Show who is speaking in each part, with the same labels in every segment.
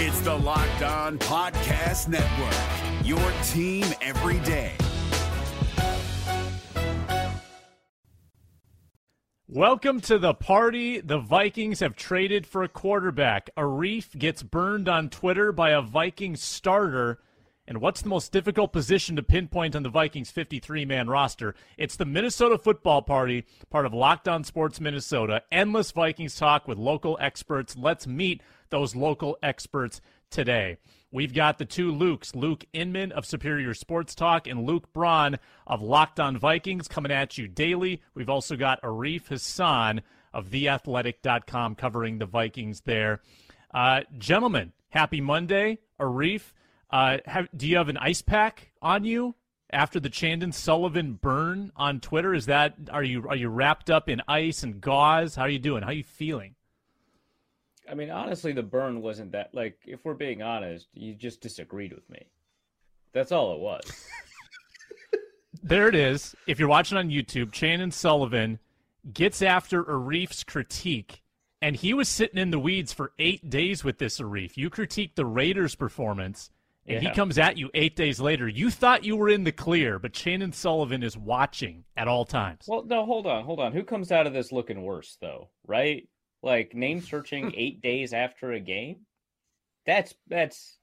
Speaker 1: It's the Locked On Podcast Network, your team every day.
Speaker 2: Welcome to the party. The Vikings have traded for a quarterback. Arif gets burned on Twitter by a Vikings starter. And what's the most difficult position to pinpoint on the Vikings 53 man roster? It's the Minnesota Football Party, part of Locked On Sports Minnesota. Endless Vikings talk with local experts. Let's meet those local experts today. We've got the two Lukes, Luke Inman of Superior Sports Talk and Luke Braun of Locked On Vikings coming at you daily. We've also got Arif Hasan of TheAthletic.com covering the Vikings there. Uh, gentlemen, happy Monday. Arif, uh, have, do you have an ice pack on you after the Chandon Sullivan burn on Twitter? Is that are you are you wrapped up in ice and gauze? How are you doing? How are you feeling?
Speaker 3: I mean, honestly, the burn wasn't that. Like, if we're being honest, you just disagreed with me. That's all it was.
Speaker 2: there it is. If you're watching on YouTube, Chandon Sullivan gets after Arif's critique, and he was sitting in the weeds for eight days with this Arif. You critiqued the Raiders' performance, and yeah. he comes at you eight days later. You thought you were in the clear, but Chandon Sullivan is watching at all times.
Speaker 3: Well, no, hold on, hold on. Who comes out of this looking worse, though? Right? Like name searching eight days after a game. That's that's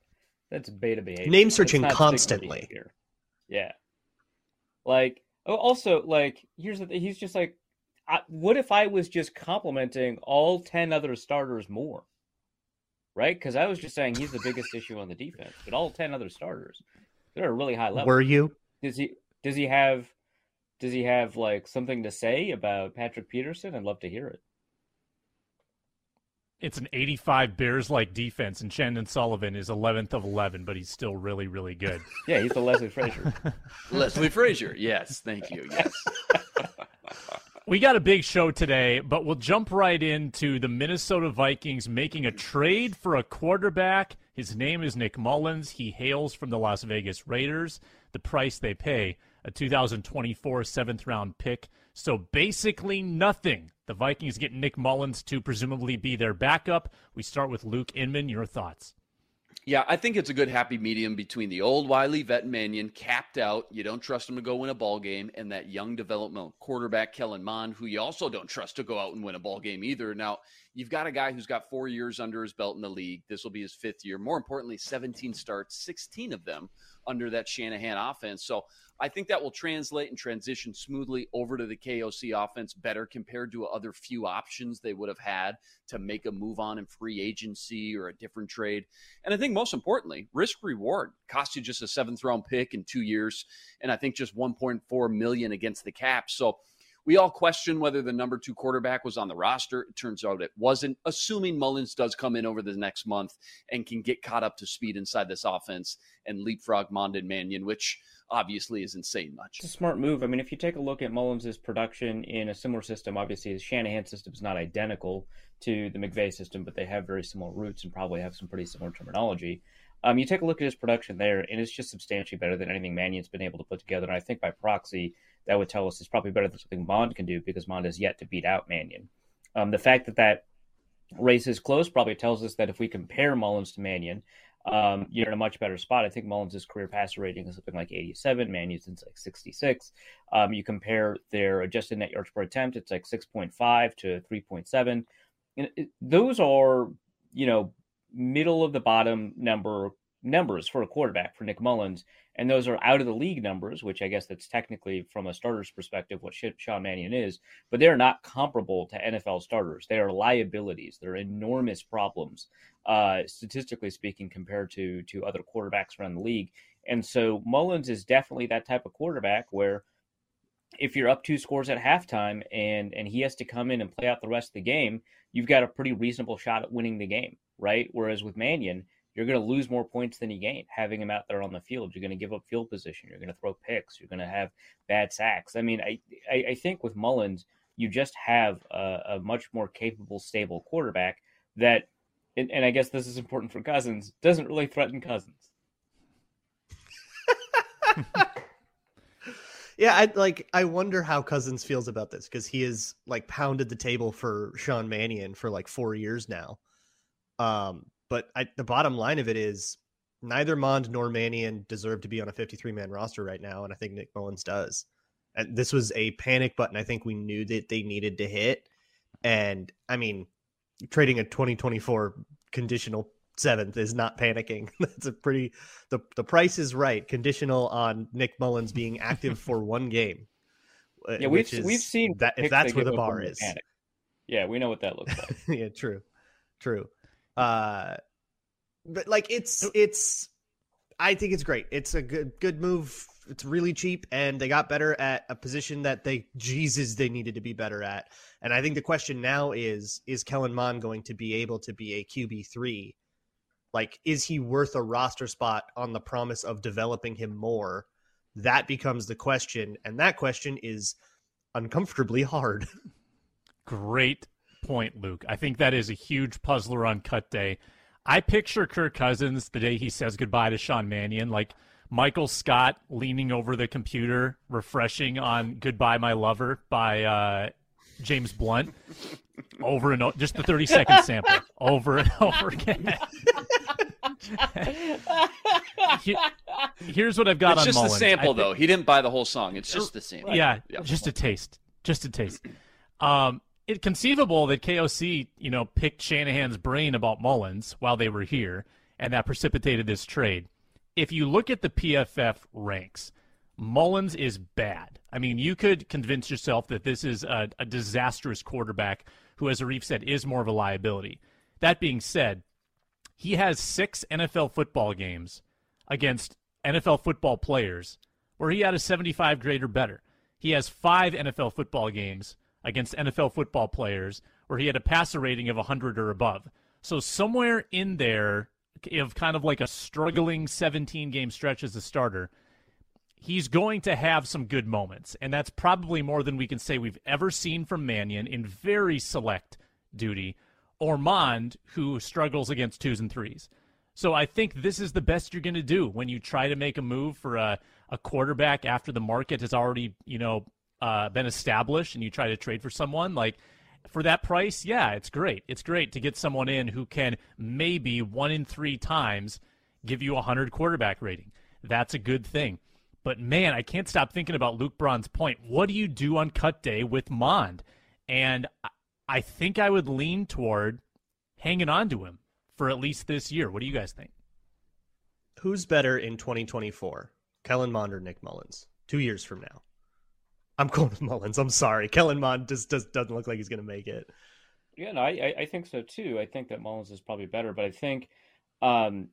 Speaker 3: that's beta behavior.
Speaker 4: Name searching constantly.
Speaker 3: Yeah. Like oh, also like here's the thing. He's just like, I, what if I was just complimenting all ten other starters more? Right? Because I was just saying he's the biggest issue on the defense, but all ten other starters, they're a really high level.
Speaker 4: Were you?
Speaker 3: Does he? Does he have? Does he have like something to say about Patrick Peterson? I'd love to hear it
Speaker 2: it's an 85 Bears like defense, and Chandon Sullivan is 11th of 11, but he's still really, really good.
Speaker 3: Yeah, he's the Leslie Frazier.
Speaker 5: Leslie Frazier, yes, thank you. Yes.
Speaker 2: we got a big show today, but we'll jump right into the Minnesota Vikings making a trade for a quarterback. His name is Nick Mullens. He hails from the Las Vegas Raiders. The price they pay a 2024 seventh round pick. So basically nothing. The Vikings get Nick Mullens to presumably be their backup. We start with Luke Inman. Your thoughts?
Speaker 5: Yeah, I think it's a good happy medium between the old Wiley vet Mannion, capped out. You don't trust him to go win a ball game, and that young developmental quarterback Kellen Mond, who you also don't trust to go out and win a ball game either. Now, you've got a guy who's got four years under his belt in the league. This will be his fifth year. More importantly, 17 starts, 16 of them under that Shanahan offense. So I think that will translate and transition smoothly over to the KOC offense better compared to other few options they would have had to make a move on in free agency or a different trade. And I think most importantly, risk reward cost you just a seventh round pick in two years, and I think just 1.4 million against the cap. So we all question whether the number two quarterback was on the roster. It turns out it wasn't, assuming Mullens does come in over the next month and can get caught up to speed inside this offense and leapfrog Mondon Mannion, which obviously isn't saying much.
Speaker 3: It's a smart move. I mean, if you take a look at Mullens' production in a similar system, obviously his Shanahan system is not identical to the McVay system, but they have very similar roots and probably have some pretty similar terminology. Um, you take a look at his production there, and it's just substantially better than anything Mannion's been able to put together. And I think by proxy, that would tell us it's probably better than something Mond can do because Mond has yet to beat out Mannion. Um, the fact that that race is close probably tells us that if we compare Mullens to Mannion, um, you're in a much better spot. I think Mullens' career passer rating is something like 87. Mannion's is like 66. Um, you compare their adjusted net yards per attempt, it's like 6.5 to 3.7. And it, those are, you know, middle of the bottom number numbers for a quarterback for Nick Mullens, and those are out of the league numbers, which I guess that's technically from a starter's perspective what Sean Mannion is, but they're not comparable to NFL starters. They are liabilities. They're enormous problems, uh, statistically speaking, compared to to other quarterbacks around the league. And so Mullens is definitely that type of quarterback where if you're up two scores at halftime and and he has to come in and play out the rest of the game, you've got a pretty reasonable shot at winning the game, right? Whereas with Mannion, you're going to lose more points than you gain having him out there on the field. You're going to give up field position. You're going to throw picks. You're going to have bad sacks. I mean, I, I, I think with Mullens, you just have a, a, much more capable, stable quarterback that, and, and I guess this is important for Cousins, doesn't really threaten Cousins.
Speaker 4: yeah, I like. I wonder how Cousins feels about this because he has like pounded the table for Sean Mannion for like four years now. Um, but I, the bottom line of it is neither Mond nor Mannion deserve to be on a 53 man roster right now, and I think Nick Mullens does. And this was a panic button. I think we knew that they needed to hit, and I mean, trading a 2024 conditional seventh is not panicking. That's a pretty the the price is right. Conditional on Nick Mullens being active for one game. uh,
Speaker 3: Yeah, we've
Speaker 4: is-
Speaker 3: we've seen
Speaker 4: that if that's where the bar is.
Speaker 3: panic. Yeah, we know what that looks like.
Speaker 4: yeah, true, true. Uh, but like it's it's, I think it's great. It's a good good move. It's really cheap, and they got better at a position that they Jesus they needed to be better at. And I think the question now is: Is Kellen Mond going to be able to be a QB three? Like, is he worth a roster spot on the promise of developing him more? That becomes the question, and that question is uncomfortably hard.
Speaker 2: Great point, Luke. I think that is a huge puzzler on cut day. I picture Kirk Cousins the day he says goodbye to Sean Mannion, like Michael Scott leaning over the computer, refreshing on "Goodbye, My Lover" by uh, James Blunt, over and over, just the thirty second sample, over and over again. Here's what I've got
Speaker 5: It's
Speaker 2: on
Speaker 5: just
Speaker 2: Mullens.
Speaker 5: the sample,
Speaker 2: thi-
Speaker 5: though. He didn't buy the whole song. It's just the sample.
Speaker 2: yeah,
Speaker 5: Yeah.
Speaker 2: just a taste, just a taste. Um, it conceivable that KOC, you know, picked Shanahan's brain about Mullens while they were here, and that precipitated this trade. If you look at the PFF ranks, Mullens is bad. I mean, you could convince yourself that this is a, a disastrous quarterback who, as Arif said, is more of a liability. That being said, he has six NFL football games against NFL football players where he had a 75 grade or better. He has five NFL football games against NFL football players where he had a passer rating of 100 or above. So somewhere in there of kind of like a struggling 17 game stretch as a starter, he's going to have some good moments. And that's probably more than we can say we've ever seen from Mannion in very select duty, or Mond, who struggles against twos and threes. So I think this is the best you're going to do when you try to make a move for a, a quarterback after the market has already, you know, uh, been established and you try to trade for someone. Like, for that price, yeah, it's great. It's great to get someone in who can maybe one in three times give you a 100 quarterback rating. That's a good thing. But man, I can't stop thinking about Luke Braun's point. What do you do on cut day with Mond? And I- think I would lean toward hanging on to him for at least this year. What do you guys think?
Speaker 4: Who's better in 2024, Kellen Mond or Nick Mullens? Two years from now. I'm going with Mullens. I'm sorry. Kellen Mond just, just doesn't look like he's going to make it.
Speaker 3: Yeah, no, I, I- think so too. I think that Mullens is probably better, but I think um,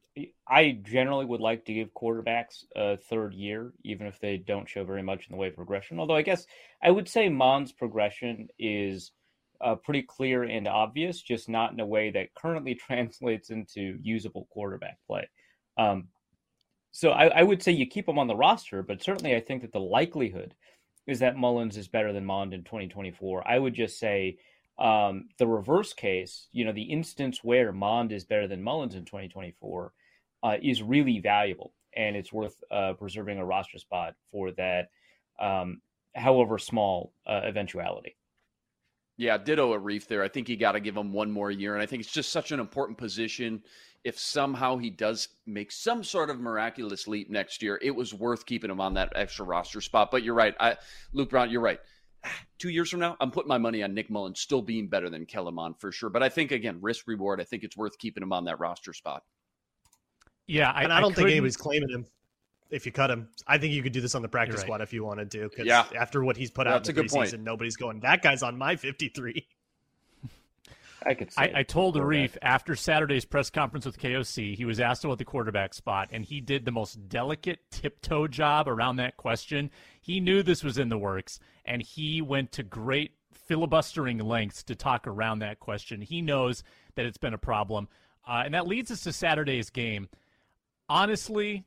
Speaker 3: I generally would like to give quarterbacks a third year, even if they don't show very much in the way of progression. Although I guess I would say Mond's progression is uh, pretty clear and obvious, just not in a way that currently translates into usable quarterback play. Um, so I, I would say you keep him on the roster, but certainly I think that the likelihood is that Mullens is better than Mond in 2024. I would just say um, the reverse case, you know, the instance where Mond is better than Mullens in 2024 uh, is really valuable, and it's worth uh, preserving a roster spot for that, um, however small uh, eventuality.
Speaker 5: Yeah, ditto Arif there. I think you got to give him one more year. And I think it's just such an important position. If somehow he does make some sort of miraculous leap next year, it was worth keeping him on that extra roster spot. But you're right. I, Luke Braun, you're right. Two years from now, I'm putting my money on Nick Mullens still being better than Kellen Mond for sure. But I think, again, risk reward, I think it's worth keeping him on that roster spot.
Speaker 2: Yeah, I,
Speaker 4: and I don't think
Speaker 2: couldn't-
Speaker 4: anybody's claiming him if you cut him. I think you could do this on the practice
Speaker 2: right.
Speaker 4: squad if you wanted to. Because
Speaker 5: Yeah.
Speaker 4: after what he's put out in the preseason, nobody's going, that guy's on my 53.
Speaker 3: I could say
Speaker 2: I, I told
Speaker 3: quarterback.
Speaker 2: Arif after Saturday's press conference with KOC, he was asked about the quarterback spot, and he did the most delicate tiptoe job around that question. He knew this was in the works, and he went to great filibustering lengths to talk around that question. He knows that it's been a problem. Uh, and that leads us to Saturday's game. Honestly,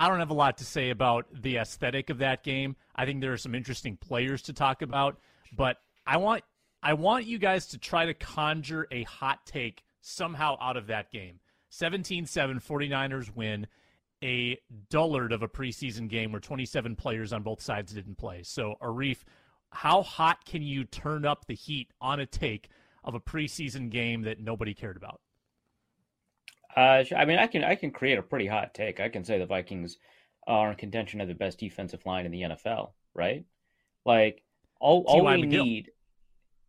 Speaker 2: I don't have a lot to say about the aesthetic of that game. I think there are some interesting players to talk about, but I want I want you guys to try to conjure a hot take somehow out of that game. 17-7 49ers win a dullard of a preseason game where 27 players on both sides didn't play. So, Arif, how hot can you turn up the heat on a take of a preseason game that nobody cared about?
Speaker 3: Uh, I mean, I can I can create a pretty hot take. I can say the Vikings are in contention of the best defensive line in the NFL, right? Like all all we McGill. need,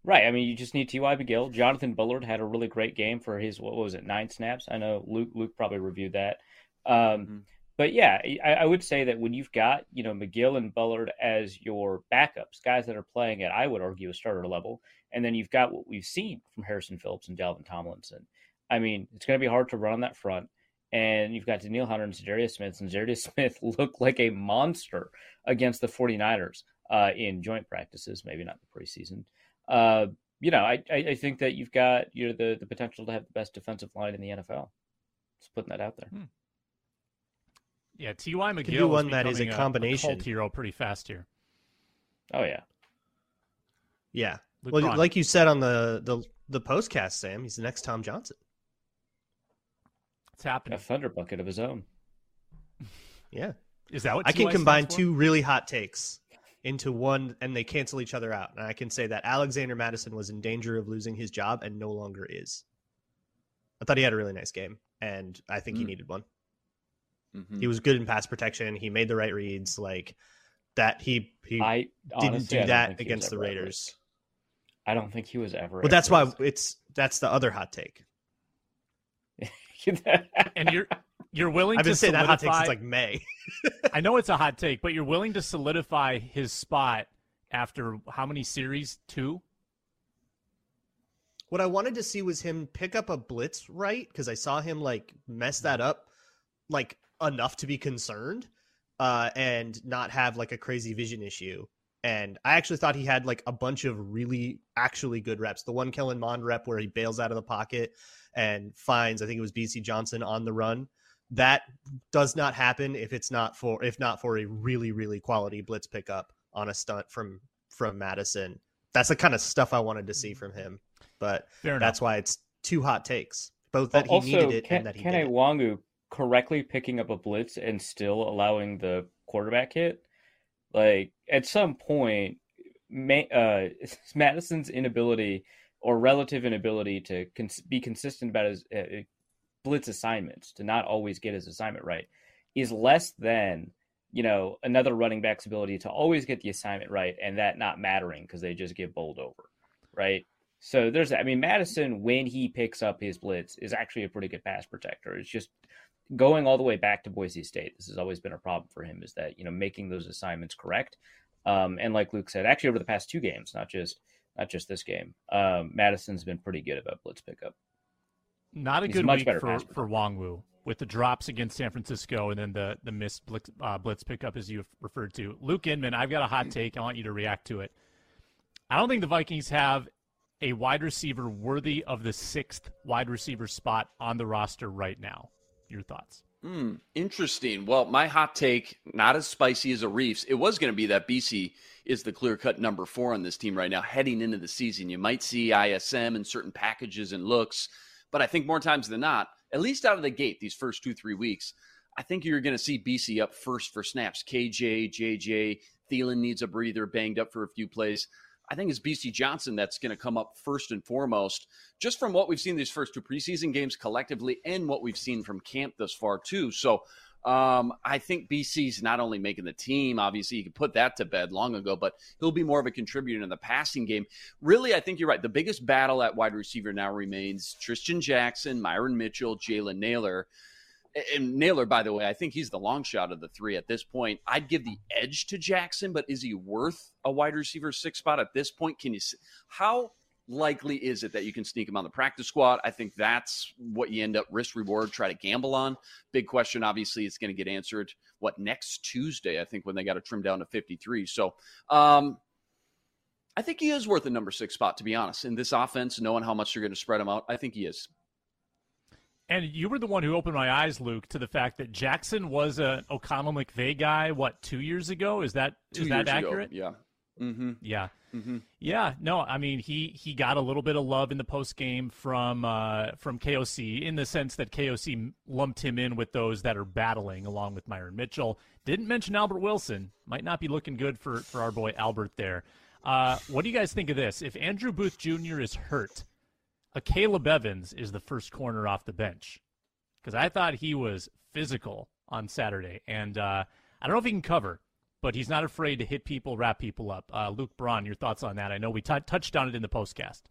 Speaker 3: right? I mean, you just need T.Y. McGill. Jonathan Bullard had a really great game for his what was it nine snaps? I know Luke Luke probably reviewed that. Um, mm-hmm. But yeah, I, I, would say that when you've got you know McGill and Bullard as your backups, guys that are playing at I would argue a starter level, and then you've got what we've seen from Harrison Phillips and Dalvin Tomlinson. I mean, it's going to be hard to run on that front. And you've got Danielle Hunter and Za'Darius Smith, and Za'Darius Smith looked like a monster against the 49ers uh, in joint practices, maybe not the preseason. Uh, you know, I, I think that you've got you know the, the potential to have the best defensive line in the NFL. Just putting that out there. Hmm.
Speaker 2: Yeah, T.Y. McGill
Speaker 4: one that is a combination
Speaker 2: a, a cult hero pretty fast here.
Speaker 3: Oh yeah,
Speaker 4: yeah. Luke well, like you said on the the the postcast, Sam, he's the next Tom Johnson.
Speaker 2: It's happening.
Speaker 3: A thunder bucket of his own.
Speaker 4: Yeah.
Speaker 2: Is that what
Speaker 4: I can combine two really hot takes into one and they cancel each other out. And I can say that Alexander Mattison was in danger of losing his job and no longer is. I thought he had a really nice game and I think mm. he needed one. Mm-hmm. He was good in pass protection. He made the right reads. Like that, he he
Speaker 3: I,
Speaker 4: didn't do that against the Raiders.
Speaker 3: I don't think he was ever.
Speaker 4: But that's why it's that's the other hot take.
Speaker 2: and you're you're willing
Speaker 4: I've been
Speaker 2: to
Speaker 4: saying that hot take since like May.
Speaker 2: I know it's a hot take, but you're willing to solidify his spot after how many series? Two.
Speaker 4: What I wanted to see was him pick up a blitz right because I saw him like mess that up, like enough to be concerned, uh, and not have like a crazy vision issue. And I actually thought he had like a bunch of really actually good reps. The one Kellen Mond rep where he bails out of the pocket and finds I think it was Bisi Johnson on the run. That does not happen if it's not for if not for a really really quality blitz pickup on a stunt from from Mattison. That's the kind of stuff I wanted to see from him. But that's why it's two hot takes. Both that he also, needed it
Speaker 3: Ken,
Speaker 4: and that he
Speaker 3: Kene Nwangwu correctly picking up a blitz and still allowing the quarterback hit. Like at some point, May, uh, Mattison's inability or relative inability to cons- be consistent about his uh, uh, blitz assignments, to not always get his assignment right, is less than you know another running back's ability to always get the assignment right and that not mattering because they just get bowled over, right? So there's, I mean, Mattison when he picks up his blitz is actually a pretty good pass protector. It's just going all the way back to Boise State. This has always been a problem for him is that you know making those assignments correct. Um, and like Luke said, actually over the past two games, not just not just this game. Um, Mattison's been pretty good about blitz pickup.
Speaker 2: Not a He's good much week for, for Nwangwu with the drops against San Francisco and then the the missed blitz, uh, blitz pickup as you referred to. Luke Inman, I've got a hot take. I want you to react to it. I don't think the Vikings have a wide receiver worthy of the sixth wide receiver spot on the roster right now. Your thoughts?
Speaker 5: Hmm, interesting. Well, my hot take, not as spicy as Arif's. It was going to be that Bisi is the clear cut number four on this team right now, heading into the season. You might see ISM in certain packages and looks, but I think more times than not, at least out of the gate, these first two, three weeks, I think you're going to see Bisi up first for snaps. KJ, JJ, Thielen needs a breather, banged up for a few plays. I think it's Bisi Johnson that's going to come up first and foremost, just from what we've seen these first two preseason games collectively and what we've seen from camp thus far, too. So um, I think Bisi's not only making the team, obviously, you could put that to bed long ago, but he'll be more of a contributor in the passing game. Really, I think you're right. The biggest battle at wide receiver now remains Trishton Jackson, Myron Mitchell, Jalen Nailor and Nailor, by the way, I think he's the long shot of the three at this point. I'd give the edge to Jackson, but is he worth a wide receiver six spot at this point? Can you? How likely is it that you can sneak him on the practice squad? I think that's what you end up risk reward, try to gamble on. Big question, obviously, it's going to get answered what next Tuesday? I think when they got to trim down to fifty three. So. um I think he is worth a number six spot, to be honest. In this offense, knowing how much you're going to spread him out, I think he is.
Speaker 2: And you were the one who opened my eyes, Luke, to the fact that Jackson was an O'Connell McVay guy. What two years ago? Is that
Speaker 5: two
Speaker 2: is that accurate?
Speaker 5: Ago, yeah. Mm-hmm.
Speaker 2: Yeah.
Speaker 5: Mm-hmm.
Speaker 2: Yeah. No, I mean he he got a little bit of love in the post game from uh, from KOC in the sense that KOC lumped him in with those that are battling along with Myron Mitchell. Didn't mention Albert Wilson. Might not be looking good for for our boy Albert there. Uh, what do you guys think of this? If Andrew Booth Jr. is hurt, Akayleb Evans is the first corner off the bench. because I thought he was physical on Saturday, and uh, I don't know if he can cover, but he's not afraid to hit people, wrap people up. Uh, Luke Braun, your thoughts on that? I know we t- touched on it in the postcast.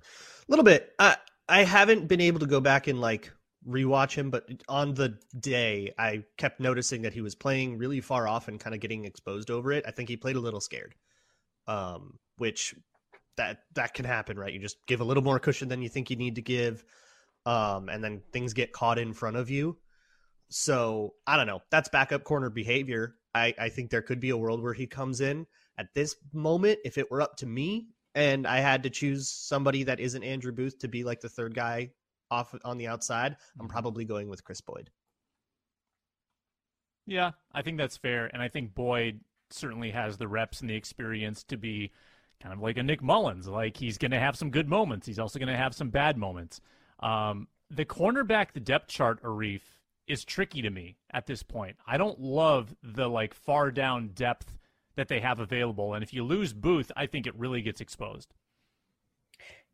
Speaker 4: A little bit. I I haven't been able to go back and like rewatch him, but on the day, I kept noticing that he was playing really far off and kind of getting exposed over it. I think he played a little scared, um, which that that can happen, right? You just give a little more cushion than you think you need to give, um, and then things get caught in front of you. So I don't know. That's backup corner behavior. I, I think there could be a world where he comes in at this moment. If it were up to me and I had to choose somebody that isn't Andrew Booth to be like the third guy off on the outside, I'm probably going with Kris Boyd.
Speaker 2: Yeah, I think that's fair, and I think Boyd certainly has the reps and the experience to be kind of like a Nick Mullens. Like he's going to have some good moments. He's also going to have some bad moments. Um, the cornerback, the depth chart, Arif, is tricky to me at this point. I don't love the like far down depth that they have available, and if you lose Booth, I think it really gets exposed.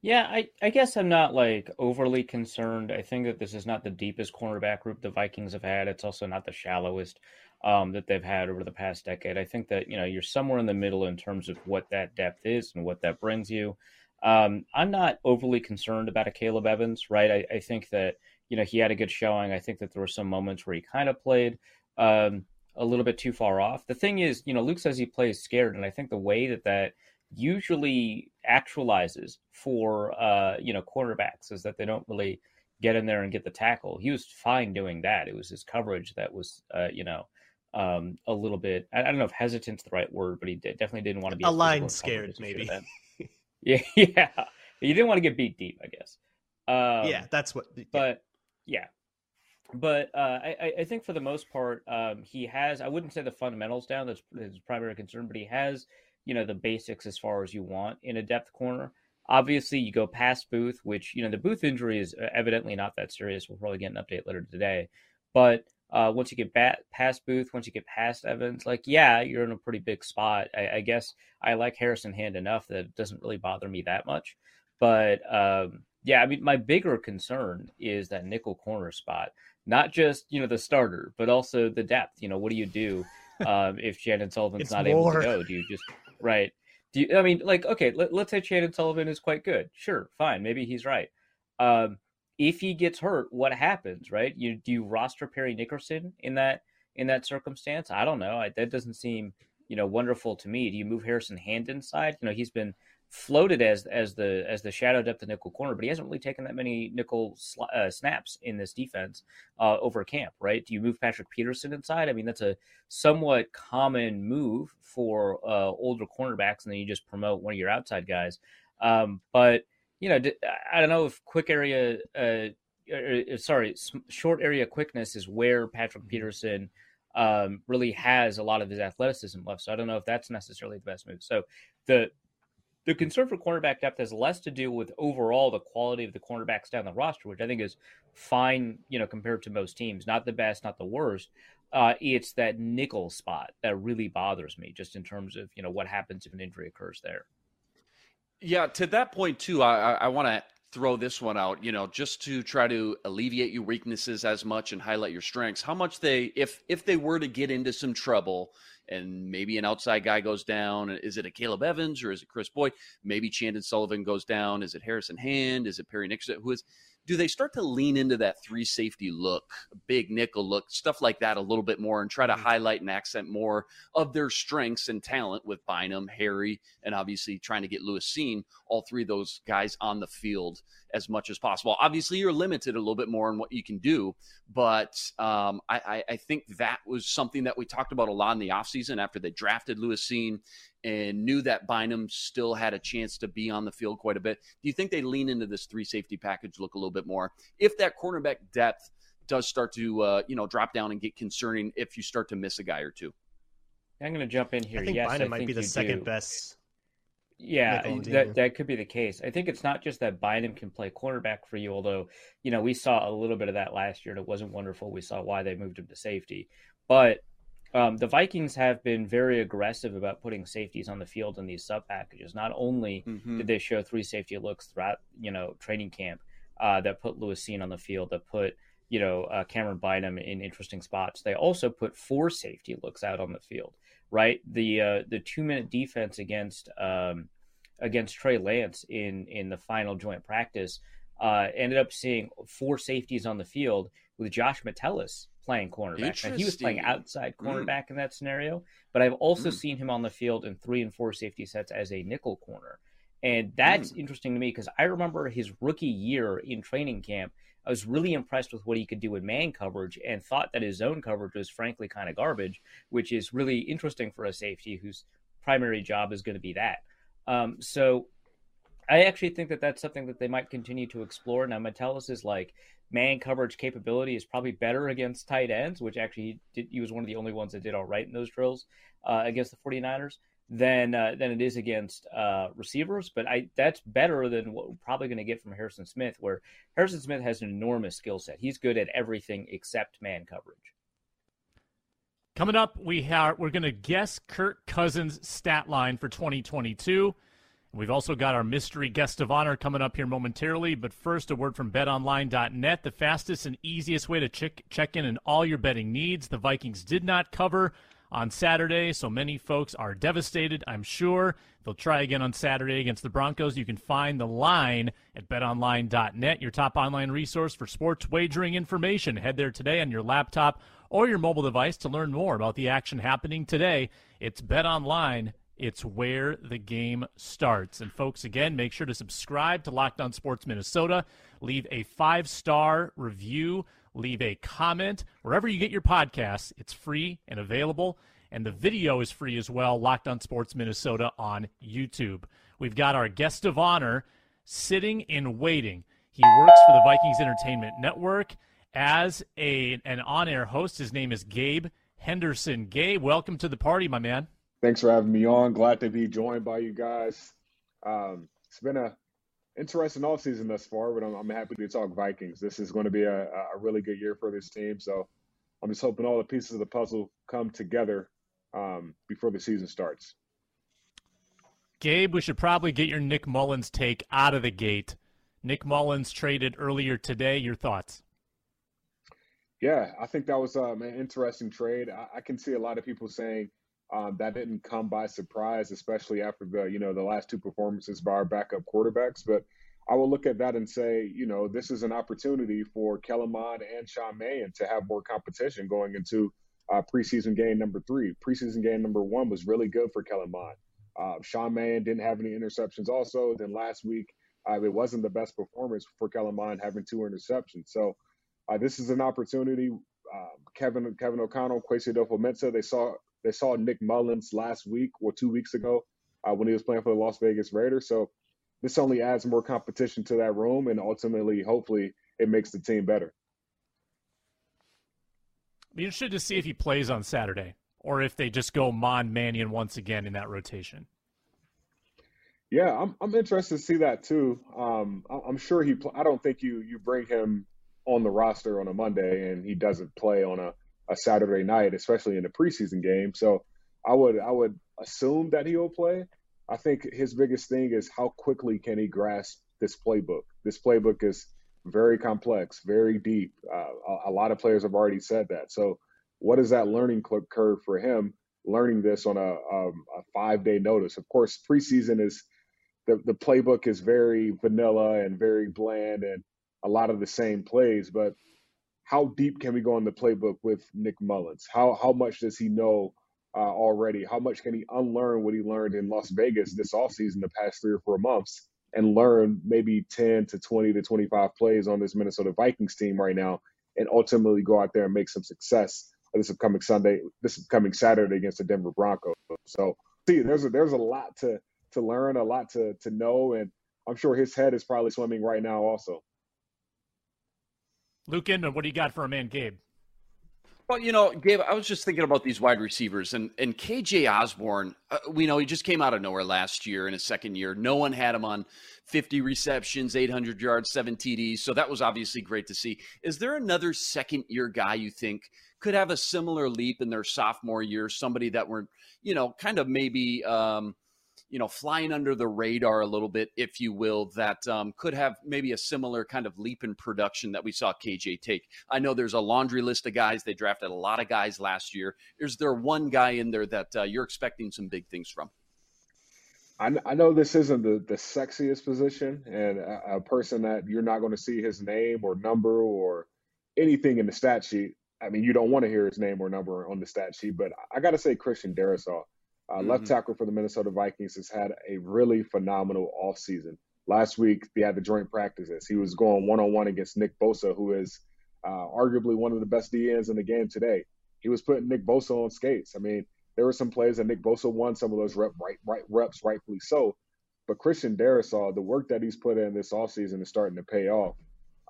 Speaker 3: Yeah, I, I guess I'm not like overly concerned. I think that this is not the deepest cornerback group the Vikings have had. It's also not the shallowest um, that they've had over the past decade. I think that you know you're somewhere in the middle in terms of what that depth is and what that brings you. Um, I'm not overly concerned about Akayleb Evans, right? I, I, think that you know he had a good showing. I think that there were some moments where he kind of played um, a little bit too far off. The thing is, you know, Luke says he plays scared, and I think the way that that usually actualizes for uh, you know quarterbacks is that they don't really get in there and get the tackle. He was fine doing that. It was his coverage that was uh, you know um, a little bit. I, I, don't know if hesitant's the right word, but he did, definitely didn't want to be
Speaker 4: a line scared, maybe.
Speaker 3: yeah, yeah. You didn't want to get beat deep, I guess.
Speaker 4: Um, yeah, that's what. Yeah.
Speaker 3: But yeah, but uh, I, I think for the most part, um, he has. I wouldn't say the fundamentals down. That's his primary concern, but he has you know the basics as far as you want in a depth corner. Obviously, you go past Booth, which you know the Booth injury is uh, evidently not that serious. We'll probably get an update later today, but uh, once you get back past Booth, once you get past Evans, like yeah, you're in a pretty big spot. I, I guess I like Harrison Hand enough that it doesn't really bother me that much. But um, yeah, I mean, my bigger concern is that nickel corner spot, not just you know the starter, but also the depth. You know, what do you do um, if Chandon Sullivan's not more. able to go? Do you just right? Do you, I mean, like, okay, let, us say Chandon Sullivan is quite good. Sure, fine, maybe he's right. Um, if he gets hurt, what happens, right? You do you roster Parry Nickerson in that in that circumstance? I don't know. I, that doesn't seem you know wonderful to me. Do you move Harrison Hand inside? You know, he's been floated as as the as the shadow depth of nickel corner, but he hasn't really taken that many nickel sl- uh, snaps in this defense uh, over camp, right? Do you move Patrick Peterson inside? I mean, that's a somewhat common move for uh, older cornerbacks, and then you just promote one of your outside guys. Um, but you know, I don't know if quick area, uh, uh, sorry, short area quickness is where Patrick mm-hmm. Peterson um, really has a lot of his athleticism left. So I don't know if that's necessarily the best move. So the the concern for cornerback depth has less to do with overall the quality of the cornerbacks down the roster, which I think is fine, you know, compared to most teams. Not the best, not the worst. Uh, it's that nickel spot that really bothers me, just in terms of you know what happens if an injury occurs there.
Speaker 5: Yeah, to that point too, I, I want to throw this one out. You know, just to try to alleviate your weaknesses as much and highlight your strengths. How much they, if if they were to get into some trouble, and maybe an outside guy goes down. Is it Akayleb Evans or is it Kris Boyd? Maybe Chandon Sullivan goes down. Is it Harrison Hand? Is it Perry Nixon? Who is do they start to lean into that three safety look, big nickel look, stuff like that a little bit more and try to mm-hmm. highlight and accent more of their strengths and talent with Bynum, Harry, and obviously trying to get Lewis Cine, all three of those guys on the field as much as possible. Obviously, you're limited a little bit more in what you can do, but um, I, I, think that was something that we talked about a lot in the offseason after they drafted Lewis Cine and knew that Bynum still had a chance to be on the field quite a bit. Do you think they lean into this three safety package look a little bit more if that cornerback depth does start to uh, you know drop down and get concerning if you start to miss a guy or two?
Speaker 3: I'm going to jump in here.
Speaker 4: I think
Speaker 3: yes,
Speaker 4: Bynum
Speaker 3: I
Speaker 4: might be the second
Speaker 3: do.
Speaker 4: best.
Speaker 3: Yeah, that that could be the case. I think it's not just that Bynum can play cornerback for you, although you know we saw a little bit of that last year and it wasn't wonderful. We saw why they moved him to safety, but um, the Vikings have been very aggressive about putting safeties on the field in these sub packages. Not only mm-hmm. did they show three safety looks throughout, you know, training camp uh, that put Lewis Cine on the field, that put you know, uh, Camryn Bynum in interesting spots. They also put four safety looks out on the field, right? The uh, the two minute defense against um, against Trey Lance in in the final joint practice uh, ended up seeing four safeties on the field with Josh Metellus playing cornerback. Now, he was playing outside mm. cornerback mm. in that scenario, but I've also mm. seen him on the field in three and four safety sets as a nickel corner. And that's mm. interesting to me because I remember his rookie year in training camp. I was really impressed with what he could do in man coverage and thought that his zone coverage was frankly kind of garbage, which is really interesting for a safety whose primary job is going to be that. Um, so I actually think that that's something that they might continue to explore. Now, Metellus is like man coverage capability is probably better against tight ends, which actually he, did, he was one of the only ones that did all right in those drills uh, against the 49ers than uh, than it is against uh, receivers. But I that's better than what we're probably going to get from Harrison Smith, where Harrison Smith has an enormous skill set. He's good at everything except man coverage.
Speaker 2: Coming up, we have we're going to guess Kirk Cousins' stat line for 2022. We've also got our mystery guest of honor coming up here momentarily, but first, a word from betonline.net, the fastest and easiest way to check, check in on all your betting needs. The Vikings did not cover on Saturday, so many folks are devastated, I'm sure. They'll try again on Saturday against the Broncos. You can find the line at betonline.net, your top online resource for sports wagering information. Head there today on your laptop or your mobile device to learn more about the action happening today. It's BetOnline it's where the game starts. And folks, again, make sure to subscribe to Locked On Sports Minnesota. Leave a five star review. Leave a comment wherever you get your podcasts. It's free and available. And the video is free as well. Locked On Sports Minnesota on YouTube. We've got our guest of honor sitting and waiting. He works for the Vikings Entertainment Network as a an on air host. His name is Gabe Henderson. Gabe, welcome to the party, my man.
Speaker 6: Thanks for having me on. Glad to be joined by you guys. Um, it's been a interesting offseason thus far, but I'm, I'm, happy to talk Vikings. This is going to be a, a, really good year for this team. So I'm just hoping all the pieces of the puzzle come together um, before the season starts.
Speaker 2: Gabe, we should probably get your Nick Mullens take out of the gate. Nick Mullens traded earlier today. Your thoughts?
Speaker 6: Yeah, I think that was um, an interesting trade. I, I can see a lot of people saying um, that didn't come by surprise, especially after the you know the last two performances by our backup quarterbacks. But I will look at that and say, you know, this is an opportunity for Kellen and Sean Mannion to have more competition going into uh, preseason game number three. Preseason game number one was really good for Kellen Uh, Sean Mannion didn't have any interceptions. Also, then last week uh, it wasn't the best performance for Kellen having two interceptions. So uh, this is an opportunity. Um, Kevin Kevin O'Connell, Kwesi Adofo-Mensah, they saw they saw Nick Mullens last week or two weeks ago uh, when he was playing for the Las Vegas Raiders. So this only adds more competition to that room, and ultimately, hopefully, it makes the team better.
Speaker 2: Be interested to see if he plays on Saturday, or if they just go Mond Mannion once again in that rotation.
Speaker 6: Yeah, I'm I'm interested to see that too. Um, I'm sure he. I don't think you you bring him on the roster on a Monday and he doesn't play on a a Saturday night, especially in a preseason game. So I would I would assume that he'll play. I think his biggest thing is how quickly can he grasp this playbook. This playbook is very complex, very deep. Uh, a, a, lot of players have already said that. So what is that learning curve for him? Learning this on a, um, a five day notice. Of course, preseason is the the playbook is very vanilla and very bland and a lot of the same plays, but how deep can we go in the playbook with Nick Mullens? How how much does he know uh, already? How much can he unlearn what he learned in Las Vegas this offseason, the past three or four months, and learn maybe 10 to 20 to 25 plays on this Minnesota Vikings team right now, and ultimately go out there and make some success this upcoming Sunday, this upcoming Saturday against the Denver Broncos. So, see, there's a, there's a lot to to learn, a lot to to know, and I'm sure his head is probably swimming right now also.
Speaker 2: Luke Inman, what do you got for a man, Gabe?
Speaker 5: Well, you know, Gabe, I was just thinking about these wide receivers and and KJ Osborne, Uh, we know he just came out of nowhere last year in his second year. No one had him on 50 receptions, 800 yards, seven TDs. So that was obviously great to see. Is there another second year guy you think could have a similar leap in their sophomore year? Somebody that were, you know, kind of maybe. Um, you know, flying under the radar a little bit, if you will, that um, could have maybe a similar kind of leap in production that we saw KJ take? I know there's a laundry list of guys. They drafted a lot of guys last year. Is there one guy in there that uh, you're expecting some big things from?
Speaker 6: I, I know this isn't the, the sexiest position, and a, a person that you're not going to see his name or number or anything in the stat sheet. I mean, you don't want to hear his name or number on the stat sheet, but I got to say Christian Darrisaw, uh, mm-hmm. left tackle for the Minnesota Vikings, has had a really phenomenal offseason. Last week, they had the joint practices. He was going one on one against Nick Bosa, who is uh, arguably one of the best DNs in the game today. He was putting Nick Bosa on skates. I mean, there were some plays that Nick Bosa won some of those rep, right, right, reps, rightfully so. But Christian Darrisaw, the work that he's put in this offseason is starting to pay off.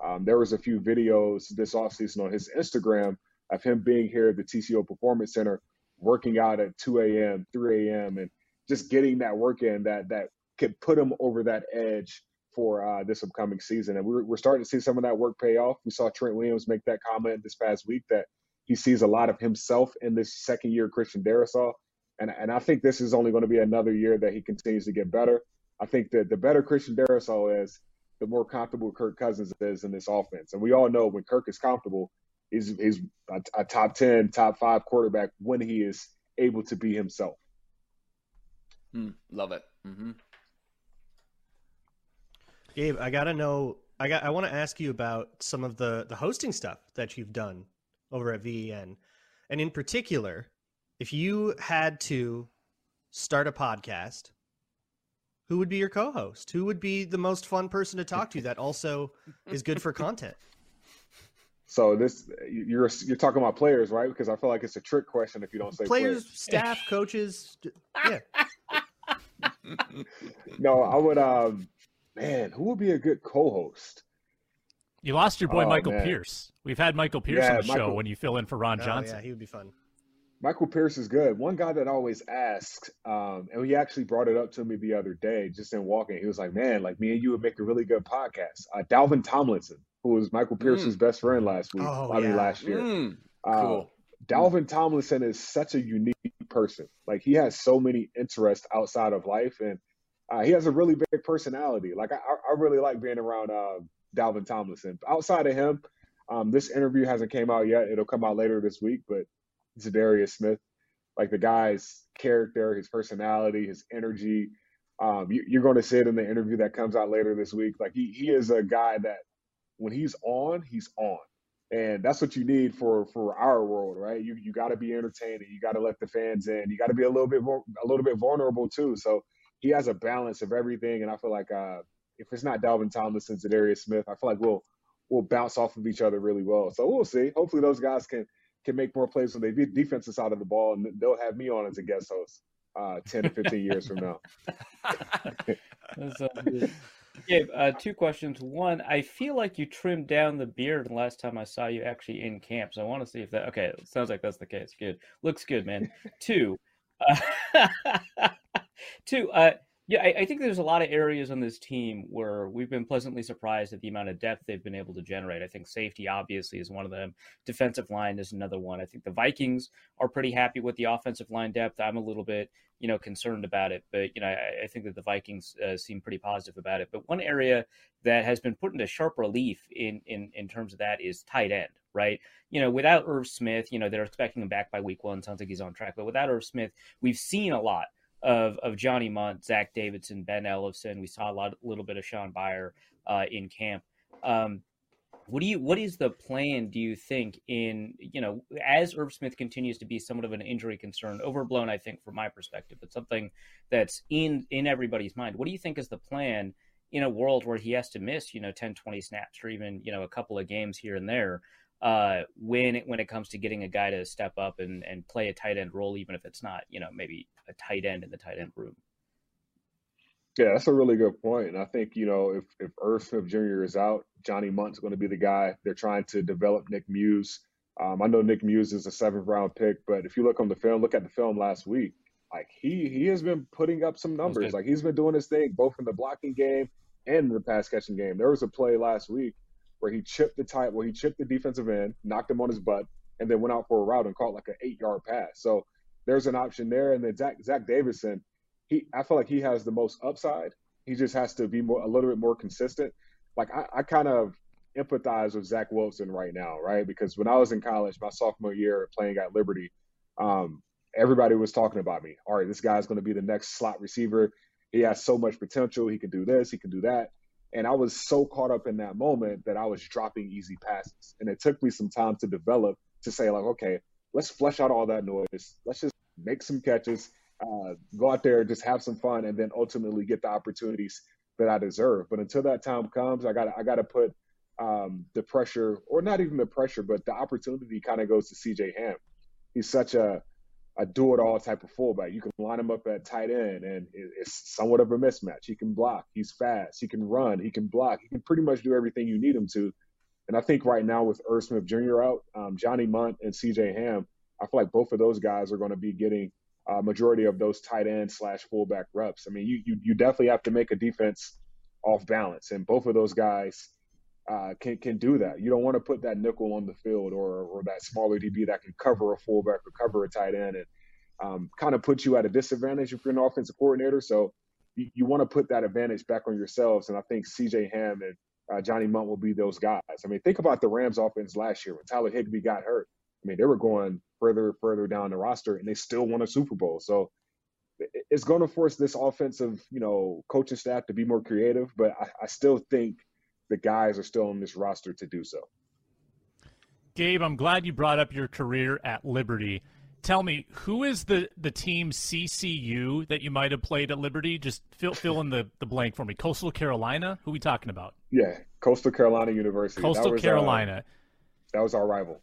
Speaker 6: Um, there was a few videos this offseason on his Instagram of him being here at the TCO Performance Center, working out at 2 a.m., 3 a.m., and just getting that work in that that could put him over that edge for uh, this upcoming season. And we're, we're starting to see some of that work pay off. We saw Trent Williams make that comment this past week that he sees a lot of himself in this second year Christian Darrisaw. And, and I think this is only going to be another year that he continues to get better. I think that the better Christian Darrisaw is, the more comfortable Kirk Cousins is in this offense. And we all know when Kirk is comfortable, he's, he's a, a top 10, top five quarterback when he is able to be himself.
Speaker 5: Mm, love it. Mm-hmm.
Speaker 4: Gabe, I gotta know. I got. I want to ask you about some of the the hosting stuff that you've done over at VEN, and in particular, if you had to start a podcast, who would be your co-host? Who would be the most fun person to talk to that also is good for content?
Speaker 6: So this you're you're talking about players, right? Because I feel like it's a trick question if you don't say
Speaker 4: players, players. staff, coaches. Yeah.
Speaker 6: no, I would. Um, man, who would be a good co-host?
Speaker 2: You lost your boy oh, Michael man. Pierce. We've had Michael Pierce yeah, on the Michael... show when you fill in for Ron oh, Johnson.
Speaker 4: yeah, he would be fun.
Speaker 6: Michael Pierce is good. One guy that always asks, um, and he actually brought it up to me the other day, just in walking. He was like, "Man, like me and you would make a really good podcast." Uh, Dalvin Tomlinson, who was Michael Pierce's mm. best friend last week, oh, I yeah. mean last year. Mm. Uh, cool. Dalvin Tomlinson is such a unique person. Like he has so many interests outside of life, and uh, he has a really big personality. Like I, I really like being around uh, Dalvin Tomlinson. Outside of him, um, this interview hasn't came out yet. It'll come out later this week. But Za'Darius Smith, like the guy's character, his personality, his energy. Um, you, are going to see it in the interview that comes out later this week. Like he, he is a guy that when he's on, he's on, and that's what you need for for our world, right? You you got to be entertaining. You got to let the fans in. You got to be a little bit more, a little bit vulnerable too. So he has a balance of everything, and I feel like uh, if it's not Dalvin Tomlinson, Za'Darius Smith, I feel like we'll we'll bounce off of each other really well. So we'll see. Hopefully those guys can can make more plays they beat defensive side of the ball, and they'll have me on as a guest host uh, ten to fifteen years from now.
Speaker 3: Gabe, uh, two questions. One, I feel like you trimmed down the beard last time I saw you actually in camp. So I want to see if that. Okay, sounds like that's the case. Good, looks good, man. Two, uh, two. Uh, yeah, I, I, think there's a lot of areas on this team where we've been pleasantly surprised at the amount of depth they've been able to generate. I think safety obviously is one of them. Defensive line is another one. I think the Vikings are pretty happy with the offensive line depth. I'm a little bit, you know, concerned about it, but you know, I, I think that the Vikings uh, seem pretty positive about it. But one area that has been put into sharp relief in in in terms of that is tight end right? You know, without Irv Smith, you know, they're expecting him back by week one. Sounds like he's on track. But without Irv Smith, we've seen a lot of of Johnny Mundt, Zach Davidson, Ben Ellison. We saw a lot, a little bit of Sean Beyer uh, in camp. Um, what do you what is the plan do you think in you know as Irv Smith continues to be somewhat of an injury concern overblown I think from my perspective but something that's in in everybody's mind what do you think is the plan in a world where he has to miss you know 10 20 snaps or even you know a couple of games here and there uh, when it when it comes to getting a guy to step up and, and play a tight end role, even if it's not, you know, maybe a tight end in the tight end room.
Speaker 6: Yeah, that's a really good point. And I think, you know, if, if Irv Smith Jr. is out, Johnny Mundt's going to be the guy. They're trying to develop Nick Muse. Um, I know Nick Muse is a seventh round pick, but if you look on the film, look at the film last week, like he he has been putting up some numbers. Like he's been doing his thing both in the blocking game and the pass catching game. There was a play last week where he chipped the tight, where he chipped the defensive end, knocked him on his butt, and then went out for a route and caught like an eight yard pass. So there's an option there. And then Zach Zach Davidson, he I feel like he has the most upside. He just has to be more a little bit more consistent. Like I, I kind of empathize with Zach Wilson right now, right? Because when I was in college, my sophomore year playing at Liberty, um, everybody was talking about me. All right, this guy's going to be the next slot receiver. He has so much potential. He can do this. He can do that. And I was so caught up in that moment that I was dropping easy passes. And it took me some time to develop to say, like, okay, let's flesh out all that noise. Let's just make some catches, uh, go out there, just have some fun, and then ultimately get the opportunities that I deserve. But until that time comes, I got I got to put um, the pressure, or not even the pressure, but the opportunity kind of goes to C.J. Ham. He's such a a do it all type of fullback. You can line him up at tight end, and it's somewhat of a mismatch. He can block. He's fast. He can run. He can block. He can pretty much do everything you need him to. And I think right now with Irv Smith Jr. out, um, Johnny Mundt and C.J. Ham, I feel like both of those guys are going to be getting a majority of those tight end slash fullback reps. I mean, you, you you definitely have to make a defense off balance, and both of those guys uh, can can do that. You don't want to put that nickel on the field or or that smaller DB that can cover a fullback or cover a tight end and um, kind of put you at a disadvantage if you're an offensive coordinator. So you, you want to put that advantage back on yourselves. And I think C.J. Ham and uh, Johnny Mundt will be those guys. I mean, think about the Rams offense last year when Tyler Higbee got hurt. I mean, they were going further further down the roster and they still won a Super Bowl. So it's going to force this offensive, you know, coaching staff to be more creative. But I, I still think the guys are still on this roster to do so.
Speaker 2: Gabe, I'm glad you brought up your career at Liberty. Tell me, who is the, the team CCU that you might have played at Liberty? Just fill fill in the, the blank for me. Coastal Carolina? Who are we talking about?
Speaker 6: Yeah, Coastal Carolina University.
Speaker 2: Coastal was, uh, Carolina. Uh,
Speaker 6: that was our rival.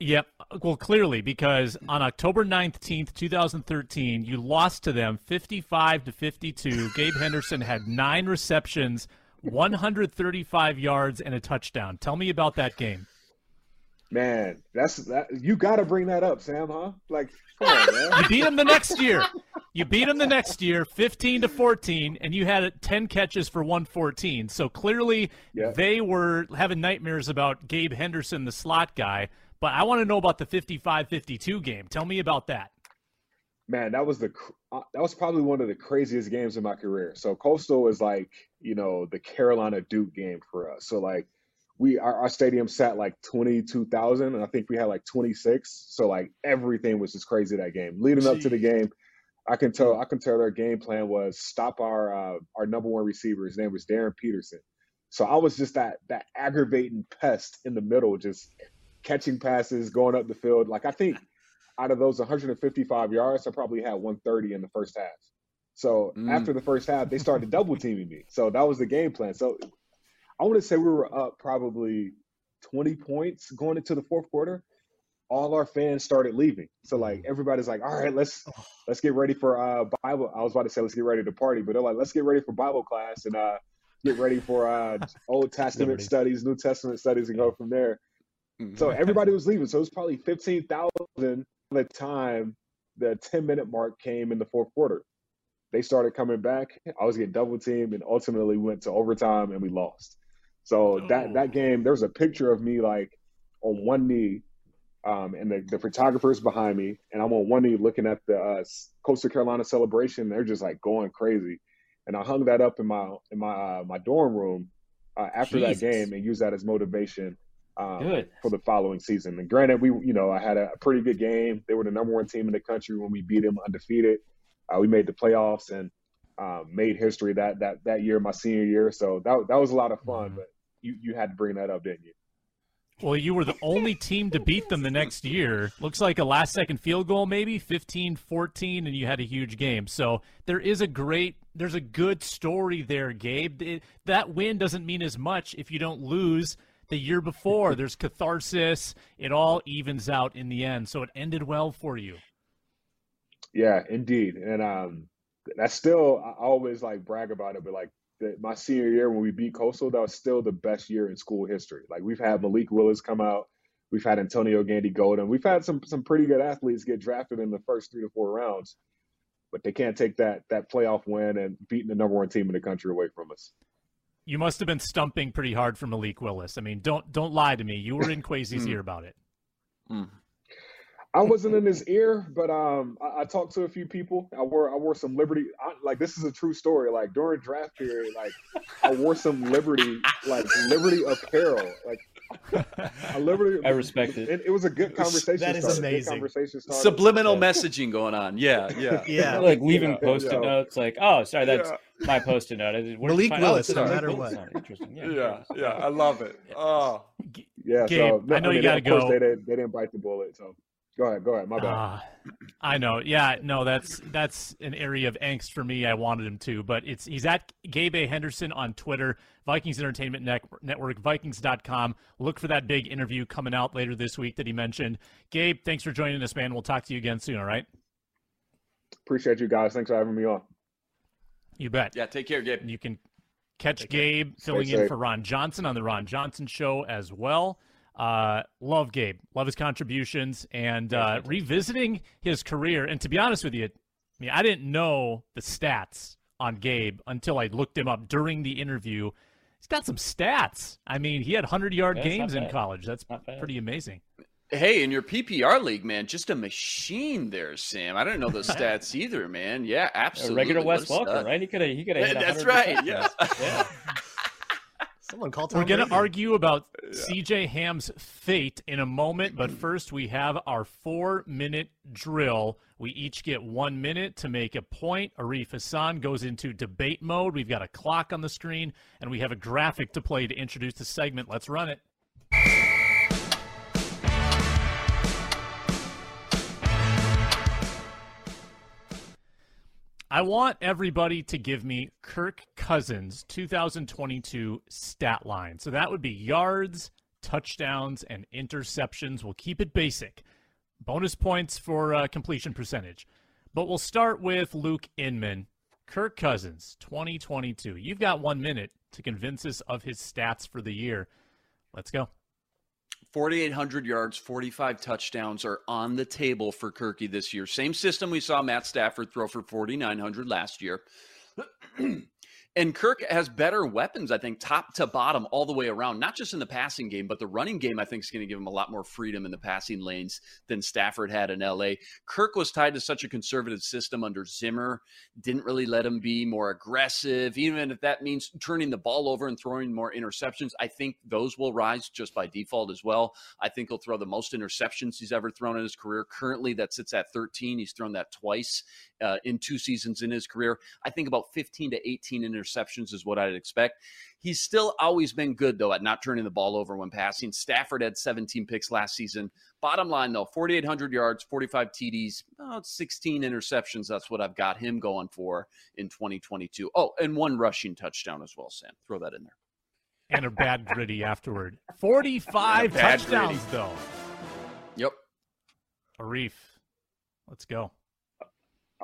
Speaker 2: Yep. Well, clearly, because on October 19th, 2013, you lost to them 55 to 52. Gabe Henderson had nine receptions, 135 yards, and a touchdown. Tell me about that game.
Speaker 6: Man, that's that. You got to bring that up, Sam. Huh? Like, come on,
Speaker 2: you beat him the next year. You beat him the next year, 15 to 14, and you had 10 catches for 114. So clearly, yeah. they were having nightmares about Gabe Henderson, the slot guy. But I want to know about the 55-52 game. Tell me about that.
Speaker 6: Man, that was the uh, that was probably one of the craziest games in my career. So Coastal is like, you know, the Carolina Duke game for us. So like we our, our stadium sat like 22,000 and I think we had like 26. So like everything was just crazy that game. Leading Jeez. up to the game, I can tell I can tell their game plan was stop our uh, our number one receiver. His name was Darren Peterson. So I was just that that aggravating pest in the middle, just catching passes, going up the field. Like I think out of those 155 yards, I probably had 130 in the first half. So mm. after the first half, they started double teaming me. So that was the game plan. So I want to say we were up probably 20 points going into the fourth quarter. All our fans started leaving. So like mm. everybody's like, all right, let's let's get ready for uh Bible. I was about to say let's get ready to party, but they're like, let's get ready for Bible class and uh get ready for uh Old Testament studies, New Testament studies, and go from there. Mm-hmm. So everybody was leaving. So it was probably 15,000 by the time the 10 minute mark came in the fourth quarter. They started coming back. I was getting double teamed and ultimately went to overtime and we lost. So oh. that, that game, there was a picture of me like on one knee um, and the, the photographers behind me, and I'm on one knee looking at the uh, Coastal Carolina celebration. They're just like going crazy, and I hung that up in my in my uh, my dorm room uh, after Jesus. that game and used that as motivation um, for the following season. And granted, we you know I had a, pretty good game. They were the number one team in the country when we beat them undefeated. Uh, we made the playoffs and um, made history that that that year, my senior year. So that that was a lot of fun. Mm-hmm. But you you had to bring that up, didn't you?
Speaker 2: Well, you were the only team to beat them the next year. Looks like a last second field goal, maybe 15 14, and you had a huge game. So there is a great, there's a good story there, Gabe. It, that win doesn't mean as much if you don't lose the year before. There's catharsis. It all evens out in the end. So it ended well for you.
Speaker 6: Yeah, indeed. And um, that's still, I always like brag about it, but like the, my senior year when we beat Coastal, that was still the best year in school history. Like we've had Malik Willis come out. We've had Antonio Gandy Golden. We've had some some pretty good athletes get drafted in the first three to four rounds, but they can't take that that playoff win and beating the number one team in the country away from us.
Speaker 2: You must have been stumping pretty hard for Malik Willis. I mean, don't don't lie to me. You were in Kwesi's hmm. ear about it.
Speaker 6: Hmm. I wasn't in his ear, but um, I, I, talked to a few people. I wore I wore some Liberty. I, like this is a true story. Like during draft period, like I wore some Liberty, like Liberty apparel. Like
Speaker 3: I Liberty. I respect it.
Speaker 6: It, it was a good conversation.
Speaker 4: That is
Speaker 6: starter.
Speaker 4: amazing.
Speaker 6: Conversation
Speaker 5: Subliminal yeah. messaging going on. Yeah, yeah,
Speaker 4: yeah.
Speaker 3: like leaving yeah, post-it yeah. notes. Like, oh, sorry, that's my post-it note.
Speaker 4: Malik Willis, no matter what.
Speaker 5: Interesting. Yeah, yeah, yeah, I love it. Oh,
Speaker 6: yeah.
Speaker 2: Gabe,
Speaker 6: so
Speaker 2: I know
Speaker 6: I mean,
Speaker 2: you got to
Speaker 6: go. They didn't, they didn't bite the bullet. So Go ahead. Go ahead. My bad. Uh,
Speaker 2: I know. Yeah. No. That's that's an area of angst for me. I wanted him to, but it's he's at Gabe A. Henderson on Twitter, Vikings Entertainment Network, Vikings.com. Look for that big interview coming out later this week that he mentioned. Gabe, thanks for joining us, man. We'll talk to you again soon. All right.
Speaker 6: Appreciate you guys. Thanks for having me on.
Speaker 2: You bet.
Speaker 5: Yeah. Take care, Gabe.
Speaker 2: You can catch take Gabe care. filling Stay in safe. for Ron Johnson on the Ron Johnson Show as well. Uh, love Gabe, love his contributions, and uh, revisiting his career. And to be honest with you, I mean, I didn't know the stats on Gabe until I looked him up during the interview. He's got some stats. I mean, he had hundred yard yeah, games in college. That's pretty amazing.
Speaker 5: Hey, in your PPR league, man, just a machine there, Sam. I don't know those stats either, man. Yeah, absolutely.
Speaker 3: A regular Wes Welker, right? He could have. He could have.
Speaker 5: That's right. Yeah.
Speaker 3: yeah.
Speaker 4: Someone call Tom
Speaker 2: We're going to argue about yeah. CJ Ham's fate in a moment, but hmm. first we have our four minute drill. We each get one minute to make a point. Arif Hasan goes into debate mode. We've got a clock on the screen, and we have a graphic to play to introduce the segment. Let's run it. I want everybody to give me Kirk Cousins 2022 stat line. So that would be yards, touchdowns, and interceptions. We'll keep it basic. Bonus points for uh, completion percentage. But we'll start with Luke Inman. Kirk Cousins 2022. You've got one minute to convince us of his stats for the year. Let's go.
Speaker 5: 4,800 yards, 45 touchdowns are on the table for Kirky this year. Same system we saw Matt Stafford throw for 4,900 last year. And Kirk has better weapons, I think, top to bottom, all the way around, not just in the passing game, but the running game, I think, is going to give him a lot more freedom in the passing lanes than Stafford had in LA. Kirk was tied to such a conservative system under Zimmer, didn't really let him be more aggressive, even if that means turning the ball over and throwing more interceptions. I think those will rise just by default as well. I think he'll throw the most interceptions he's ever thrown in his career. Currently, that sits at 13. He's thrown that twice uh, in two seasons in his career. I think about 15 to 18 interceptions is what I'd expect. He's still always been good, though, at not turning the ball over when passing. Stafford had 17 picks last season. Bottom line, though, 4,800 yards, 45 TDs, about 16 interceptions. That's what I've got him going for in 2022. Oh, and one rushing touchdown as well, Sam. Throw that in there.
Speaker 2: And a bad gritty afterward. 45 touchdowns, gritty. though.
Speaker 5: Yep.
Speaker 2: Arif, let's go.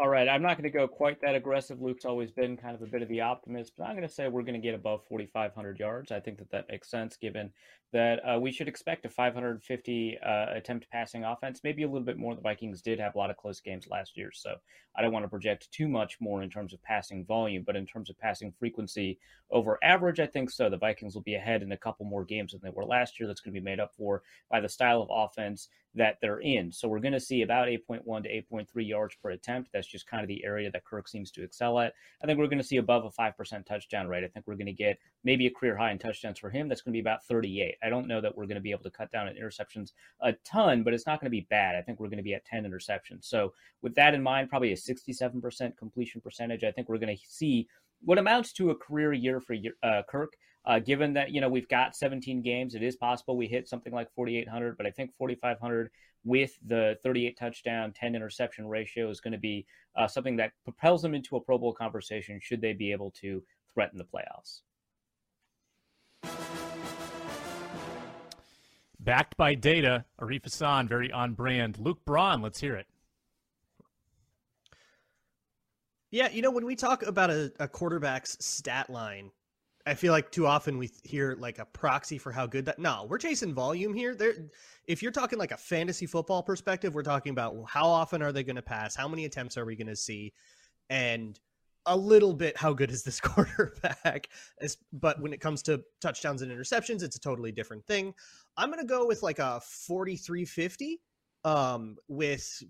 Speaker 3: All right, I'm not going to go quite that aggressive. Luke's always been kind of a bit of the optimist, but I'm going to say we're going to get above 4,500 yards. I think that that makes sense given that uh, we should expect a 550 uh, attempt passing offense, maybe a little bit more. The Vikings did have a lot of close games last year, so I don't want to project too much more in terms of passing volume, but in terms of passing frequency over average, I think so. The Vikings will be ahead in a couple more games than they were last year. That's going to be made up for by the style of offense that they're in. So we're going to see about 8.1 to 8.3 yards per attempt. That's just kind of the area that Kirk seems to excel at. I think we're going to see above a 5% touchdown rate. I think we're going to get maybe a career high in touchdowns for him. That's going to be about 38. I don't know that we're going to be able to cut down on interceptions a ton, but it's not going to be bad. I think we're going to be at 10 interceptions. So with that in mind, probably a 67% completion percentage. I think we're going to see what amounts to a career year for uh, Kirk. Uh, given that you know we've got 17 games, it is possible we hit something like 4,800, but I think 4,500 with the 38 touchdown, 10 interception ratio is going to be uh, something that propels them into a Pro Bowl conversation. Should they be able to threaten the playoffs?
Speaker 2: Backed by data, Arif Hasan, very on brand. Luke Braun, let's hear it.
Speaker 4: Yeah, you know, when we talk about a, a quarterback's stat line, I feel like too often we hear like a proxy for how good that. No, we're chasing volume here. There, if you're talking like a fantasy football perspective, we're talking about how often are they going to pass, how many attempts are we going to see, and a little bit how good is this quarterback. But when it comes to touchdowns and interceptions, it's a totally different thing. I'm going to go with like a 43 50 Um, with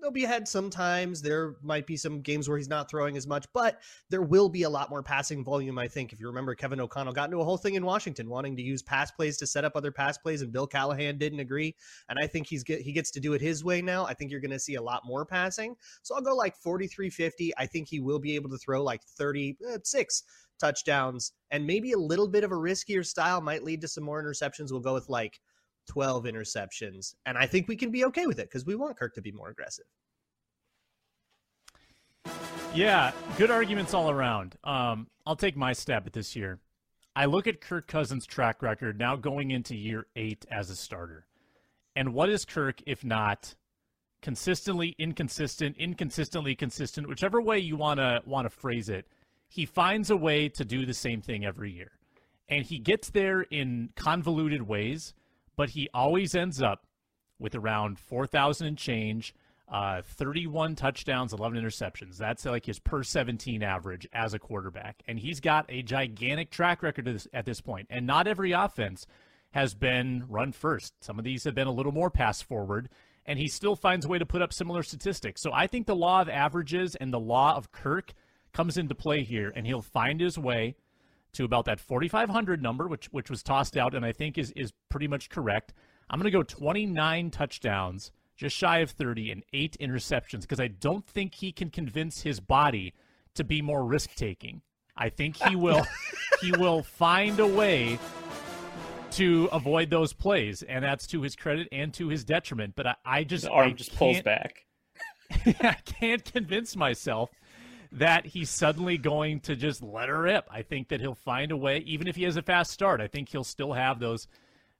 Speaker 4: there'll be ahead sometimes. There might be some games where he's not throwing as much, but there will be a lot more passing volume. I think if you remember, Kevin O'Connell got into a whole thing in Washington wanting to use pass plays to set up other pass plays, and Bill Callahan didn't agree. And I think he's get, he gets to do it his way now. I think you're going to see a lot more passing. So I'll go like 43 50. I think he will be able to throw like 36 uh, touchdowns, and maybe a little bit of a riskier style might lead to some more interceptions. We'll go with like 12 interceptions. And I think we can be okay with it because we want Kirk to be more aggressive.
Speaker 2: Yeah, good arguments all around. Um, I'll take my stab at this year. I look at Kirk Cousins' track record now going into year eight as a starter. And what is Kirk if not consistently inconsistent, inconsistently consistent, whichever way you wanna wanna phrase it, he finds a way to do the same thing every year. And he gets there in convoluted ways but he always ends up with around 4,000 and change, uh, 31 touchdowns, 11 interceptions. That's like his per 17 average as a quarterback. And he's got a gigantic track record at this, at this point. And not every offense has been run first. Some of these have been a little more pass forward, and he still finds a way to put up similar statistics. So I think the law of averages and the law of Kirk comes into play here, and he'll find his way – to about that 4,500 number, which which was tossed out, and I think is is pretty much correct. I'm going to go 29 touchdowns, just shy of 30, and eight interceptions because I don't think he can convince his body to be more risk taking. I think he will he will find a way to avoid those plays, and that's to his credit and to his detriment. But I, I just
Speaker 3: his arm
Speaker 2: I
Speaker 3: just pulls back.
Speaker 2: I can't convince myself that he's suddenly going to just let her rip. I think that he'll find a way, even if he has a fast start. I think he'll still have those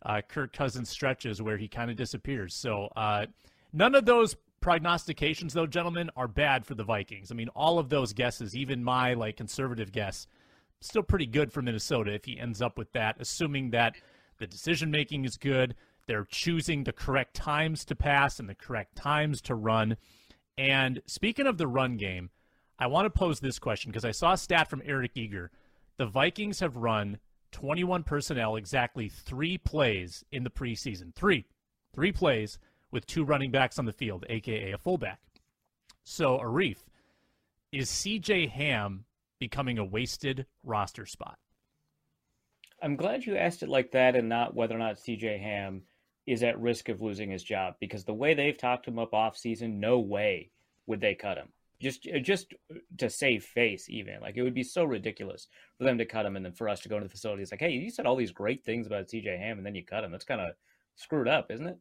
Speaker 2: uh, Kirk Cousins stretches where he kind of disappears. So uh, none of those prognostications, though, gentlemen, are bad for the Vikings. I mean, all of those guesses, even my like conservative guess, still pretty good for Minnesota if he ends up with that, assuming that the decision making is good. They're choosing the correct times to pass and the correct times to run. And speaking of the run game, I want to pose this question because I saw a stat from Eric Eager. The Vikings have run 21 personnel exactly three plays in the preseason. Three. Three plays with two running backs on the field, aka a fullback. So, Arif, is CJ Ham becoming a wasted roster spot?
Speaker 3: I'm glad you asked it like that and not whether or not CJ Ham is at risk of losing his job because the way they've talked him up off season, no way would they cut him just uh, just to save face even like it would be so ridiculous for them to cut him and then for us to go into the facility. It's like hey you said all these great things about cj ham and then you cut him. That's kind of screwed up isn't it?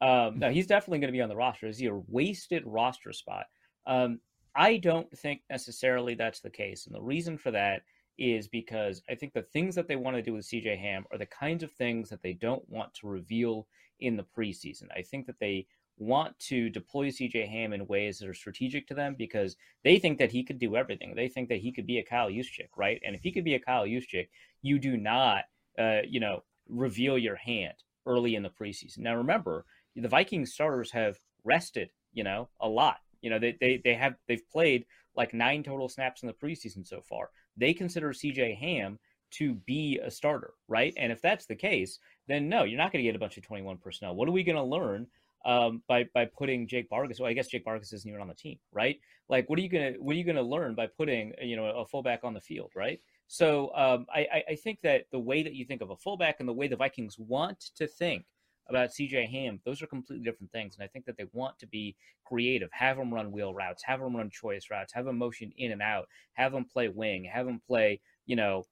Speaker 3: Um, no he's definitely going to be on the roster. Is he a wasted roster spot. Um, i don't think necessarily that's the case and the reason for that is because i think the things that they want to do with cj ham are the kinds of things that they don't want to reveal in the preseason. I think that they want to deploy CJ Ham in ways that are strategic to them because they think that he could do everything. They think that he could be a Kyle Juszczyk, right? And if he could be a Kyle Juszczyk, you do not, uh, you know, reveal your hand early in the preseason. Now, remember, the Vikings starters have rested, you know, a lot. You know, they, they, they have, they've played like nine total snaps in the preseason so far. They consider CJ Ham to be a starter, right? And if that's the case, then no, you're not going to get a bunch of 21 personnel. What are we going to learn um, by by putting Jake Bargas. Well, I guess Jake Bargas isn't even on the team, right? Like, what are you gonna what are you gonna learn by putting you know a fullback on the field, right? So um, I, I think that the way that you think of a fullback and the way the Vikings want to think about CJ Ham, those are completely different things. And I think that they want to be creative, have them run wheel routes, have them run choice routes, have them motion in and out, have them play wing, have them play, you know,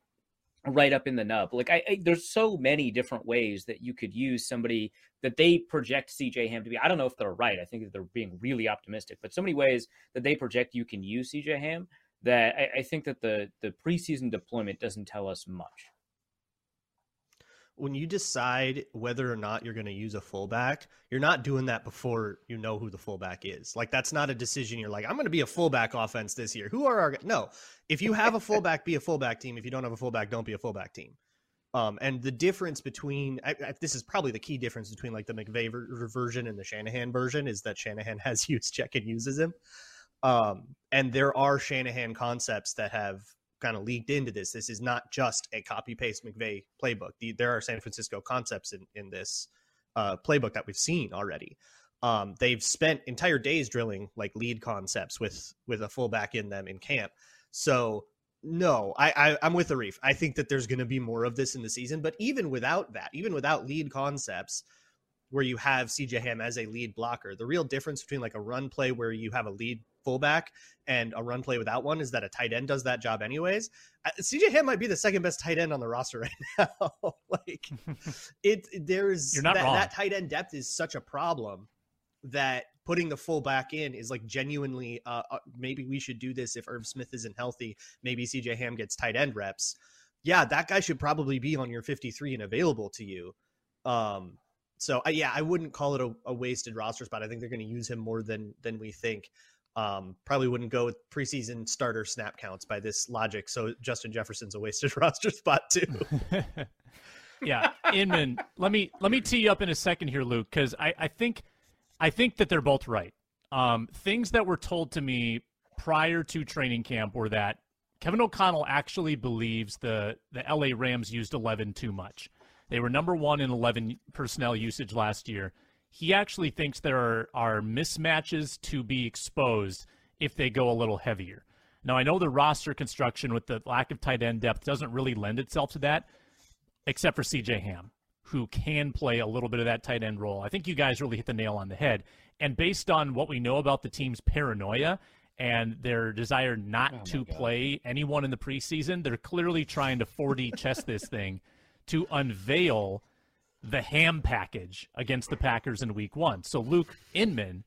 Speaker 3: right up in the nub. Like I, I, there's so many different ways that you could use somebody that they project CJ Ham to be. I don't know if they're right. I think that they're being really optimistic, but so many ways that they project you can use CJ Ham that I, I think that the the preseason deployment doesn't tell us much
Speaker 4: when you decide whether or not you're going to use a fullback, you're not doing that before you know who the fullback is. Like that's not a decision. You're like, I'm going to be a fullback offense this year. Who are our no? If you have a fullback, be a fullback team. If you don't have a fullback, don't be a fullback team. Um, and the difference between I, I, this is probably the key difference between like the McVay ver- version and the Shanahan version is that Shanahan has used check and uses him. Um, and there are Shanahan concepts that have kind of leaked into this. This is not just a copy paste McVay playbook. The, there are San Francisco concepts in in this uh, playbook that we've seen already. Um, they've spent entire days drilling like lead concepts with with a fullback in them in camp. So no, I, I I'm with Arif. I think that there's going to be more of this in the season. But even without that, even without lead concepts, where you have CJ Ham as a lead blocker, the real difference between like a run play where you have a lead fullback and a run play without one is that a tight end does that job anyways. Uh, CJ Ham might be the second best tight end on the roster right now. like it, there's that,
Speaker 2: wrong.
Speaker 4: that tight end depth is such a problem that putting the fullback in is like genuinely uh, uh, maybe we should do this if Irv Smith isn't healthy. Maybe CJ Ham gets tight end reps. Yeah, that guy should probably be on your 53 and available to you. Um, so uh, yeah, I wouldn't call it a, a wasted roster spot. I think they're going to use him more than than we think. Um, probably wouldn't go with preseason starter snap counts by this logic. So Justin Jefferson's a wasted roster spot too.
Speaker 2: yeah, Inman. let me let me tee you up in a second here, Luke, because I, I think I think that they're both right. Um, things that were told to me prior to training camp were that Kevin O'Connell actually believes the the LA Rams used 11 too much. They were number one in 11 personnel usage last year. He actually thinks there are, are mismatches to be exposed if they go a little heavier. Now, I know the roster construction with the lack of tight end depth doesn't really lend itself to that, except for CJ Ham, who can play a little bit of that tight end role. I think you guys really hit the nail on the head. And based on what we know about the team's paranoia and their desire not
Speaker 3: Oh,
Speaker 2: to
Speaker 3: God.
Speaker 2: play anyone in the preseason, they're clearly trying to 4D chess this thing to unveil the ham package against the Packers in week one. So, Luke Inman,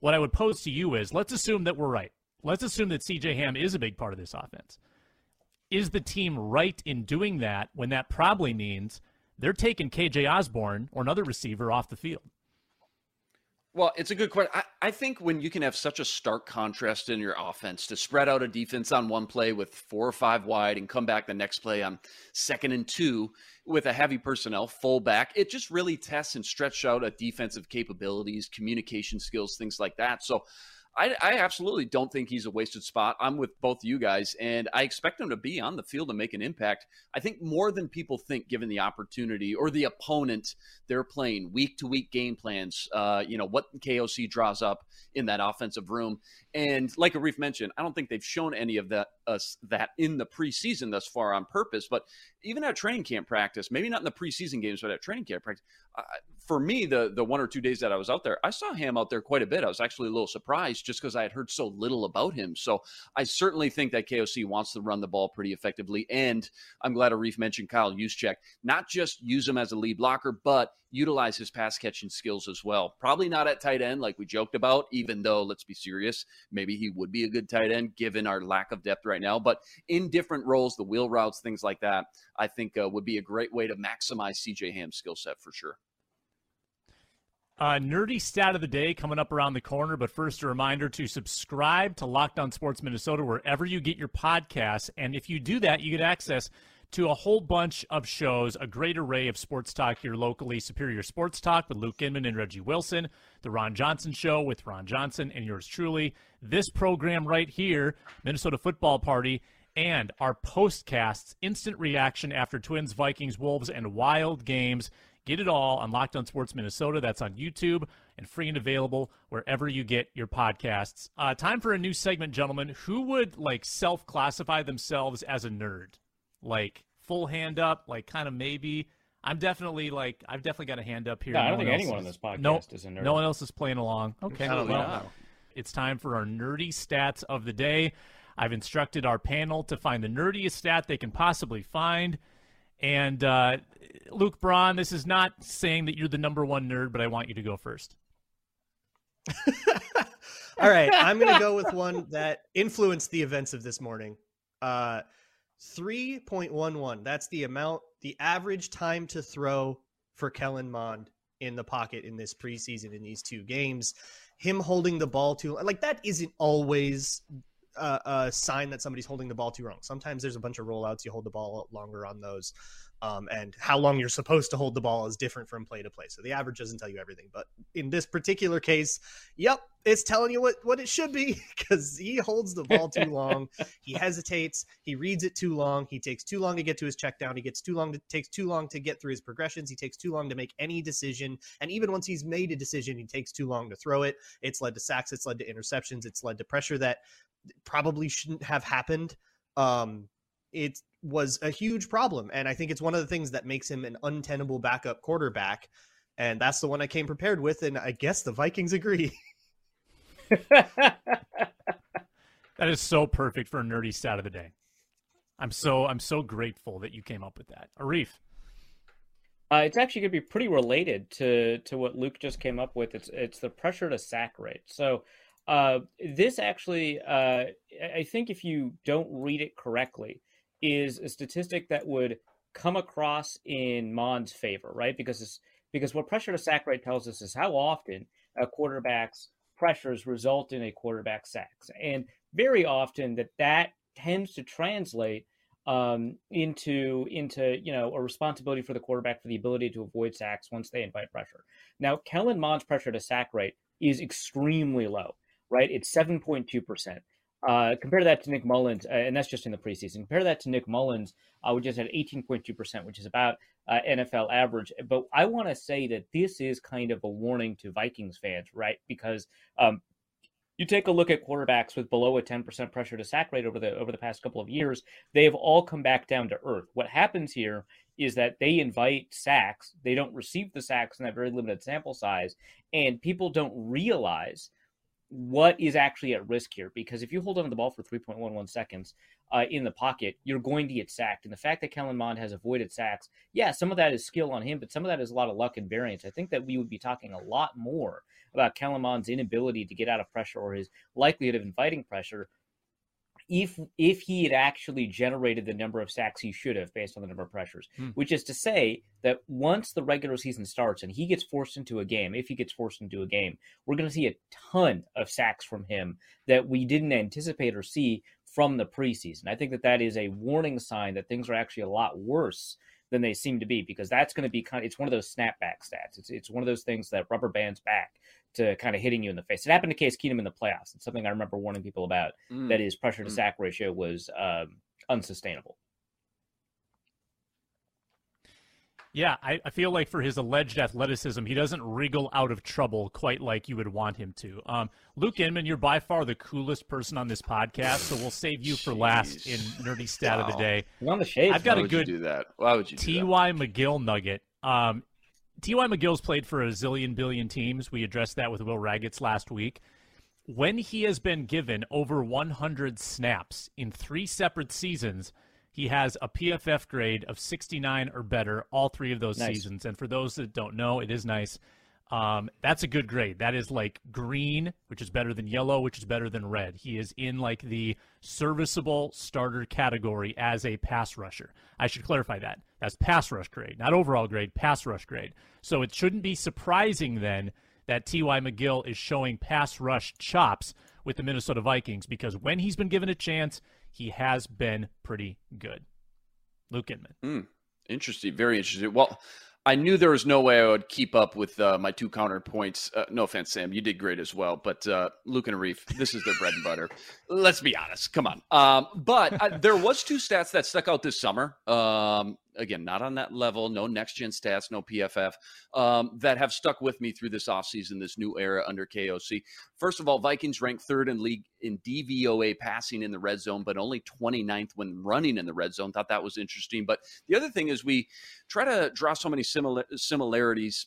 Speaker 2: what I would pose to you is let's assume that we're right. Let's assume that CJ Ham is a big part of this offense. Is the team right in doing that when that probably means they're taking KJ Osborne or another receiver off the field?
Speaker 5: Well, it's a good question. I, I think when you can have such a stark contrast in your offense to spread out a defense on one play with four or five wide and come back the next play on second and two with a heavy personnel fullback, it just really tests and stretches out a defensive capabilities, communication skills, things like that. So I, I absolutely don't think he's a wasted spot. I'm with both you guys, and I expect him to be on the field and make an impact. I think more than people think, given the opportunity or the opponent they're playing, week to week game plans. Uh, you know what KOC draws up in that offensive room, and like Arif mentioned, I don't think they've shown any of that us that in the preseason thus far on purpose. But even at training camp practice, maybe not in the preseason games, but at training camp practice, uh, for me, the the one or two days that I was out there, I saw him out there quite a bit. I was actually a little surprised just because I had heard so little about him. So I certainly think that KOC wants to run the ball pretty effectively. And I'm glad Arif mentioned Kyle Juszczyk. Not just use him as a lead blocker, but utilize his pass catching skills as well. Probably not at tight end like we joked about, even though let's be serious, maybe he would be a good tight end given our lack of depth right now. But in different roles, the wheel routes, things like that, I think uh, would be a great way to maximize CJ Ham's skill set for sure.
Speaker 2: Uh, nerdy stat of the day coming up around the corner, but first a reminder to subscribe to Locked On Sports Minnesota wherever you get your podcasts. And if you do that, you get access to a whole bunch of shows, a great array of sports talk here locally. Superior Sports Talk with Luke Inman and Reggie Wilson, The Ron Johnson Show with Ron Johnson and yours truly, this program right here, Minnesota Football Party, and our postcasts, instant reaction after Twins, Vikings, Wolves, and Wild games. Get it all on Locked On Sports Minnesota. That's on YouTube and free and available wherever you get your podcasts. Uh, time for a new segment, gentlemen. Who would like self-classify themselves as a nerd? Like full hand up, like kind of maybe. I'm definitely like I've definitely got a hand up here.
Speaker 3: No, I don't think
Speaker 2: else
Speaker 3: anyone on this podcast
Speaker 2: no,
Speaker 3: is a nerd.
Speaker 2: No one else is playing along. Okay, well,
Speaker 5: not.
Speaker 2: it's time for our nerdy stats of the day. I've instructed our panel to find the nerdiest stat they can possibly find. And uh, Luke Braun, this is not saying that you're the number one nerd, but I want you to go first.
Speaker 4: All right, I'm going to go with one that influenced the events of this morning. Uh, 3.11. That's the amount, the average time to throw for Kellen Mond in the pocket in this preseason in these two games. Him holding the ball too like that isn't always a, a sign that somebody's holding the ball too wrong. Sometimes there's a bunch of rollouts, you hold the ball longer on those. Um, and how long you're supposed to hold the ball is different from play to play. So the average doesn't tell you everything. But in this particular case, yep, it's telling you what, what it should be because he holds the ball too long. he hesitates. He reads it too long. He takes too long to get to his check down. He gets too long to takes too long to get through his progressions. He takes too long to make any decision. And even once he's made a decision, he takes too long to throw it. It's led to sacks. It's led to interceptions. It's led to pressure that probably shouldn't have happened. Um, it was a huge problem. And I think it's one of the things that makes him an untenable backup quarterback. And that's the one I came prepared with. And I guess the Vikings agree.
Speaker 2: that is so perfect for a nerdy stat of the day. I'm so I'm so grateful that you came up with that. Arif.
Speaker 3: Uh, it's actually going to be pretty related to to what Luke just came up with. It's it's the pressure to sack rate. So uh, this actually, uh, I think, if you don't read it correctly, is a statistic that would come across in Mond's favor, right? Because it's because what pressure to sack rate tells us is how often a quarterback's pressures result in a quarterback sacks, and very often that that tends to translate um, into into you know a responsibility for the quarterback for the ability to avoid sacks once they invite pressure. Now, Kellen Mond's pressure to sack rate is extremely low, right? It's seven point two percent. Uh, compare that to Nick Mullens, uh, and that's just in the preseason. Compare that to Nick Mullens, uh, which is at 18.2%, which is about uh, NFL average. But I want to say that this is kind of a warning to Vikings fans, right? Because um, you take a look at quarterbacks with below a 10% pressure to sack rate over the over the past couple of years, they have all come back down to earth. What happens here is that they invite sacks, they don't receive the sacks in that very limited sample size, and people don't realize what is actually at risk here because if you hold on to the ball for 3.11 seconds uh, in the pocket, you're going to get sacked. And the fact that Kellen Mond has avoided sacks, yeah, some of that is skill on him, but some of that is a lot of luck and variance. I think that we would be talking a lot more about Kellen Mond's inability to get out of pressure or his likelihood of inviting pressure if if he had actually generated the number of sacks he should have based on the number of pressures, hmm. which is to say that once the regular season starts and he gets forced into a game, if he gets forced into a game, we're going to see a ton of sacks from him that we didn't anticipate or see from the preseason. I think that that is a warning sign that things are actually a lot worse than they seem to be because that's going to be kind of it's one of those snapback stats. It's it's one of those things that rubber bands back to kind of hitting you in the face. It happened to Case Keenum in the playoffs. It's something I remember warning people about. Mm. That his pressure to mm. sack ratio was um, unsustainable.
Speaker 2: Yeah, I, I, feel like for his alleged athleticism, he doesn't wriggle out of trouble quite like you would want him to. Um, Luke Inman, you're by far the coolest person on this podcast, so we'll save you for last in nerdy stat wow. of the day.
Speaker 3: You're on the shade.
Speaker 5: I've got Why a good do that. Why would you?
Speaker 2: T.Y. McGill nugget. Um, T.Y. McGill's played for a zillion billion teams. We addressed that with Will Ragatz last week. When he has been given over 100 snaps in three separate seasons, he has a PFF grade of 69 or better all three of those nice. seasons. And for those that don't know, it is nice. Um, that's a good grade. That is like green, which is better than yellow, which is better than red. He is in like the serviceable starter category as a pass rusher. I should clarify that. That's pass rush grade, not overall grade, pass rush grade. So it shouldn't be surprising then that T.Y. McGill is showing pass rush chops with the Minnesota Vikings because when he's been given a chance, he has been pretty good. Luke Inman.
Speaker 5: Mm, interesting. Very interesting. Well, I knew there was no way I would keep up with uh, my two counterpoints. Uh, no offense, Sam, you did great as well. But uh, Luke and Arif, this is their bread and butter. Let's be honest. Come on. Um, but I, there was two stats that stuck out this summer. Um, again, not on that level, no next gen stats, no PFF, um, that have stuck with me through this offseason, this new era under KOC. First of all, Vikings ranked third in league in DVOA passing in the red zone, but only 29th when running in the red zone. Thought that was interesting. But the other thing is we try to draw so many similar similarities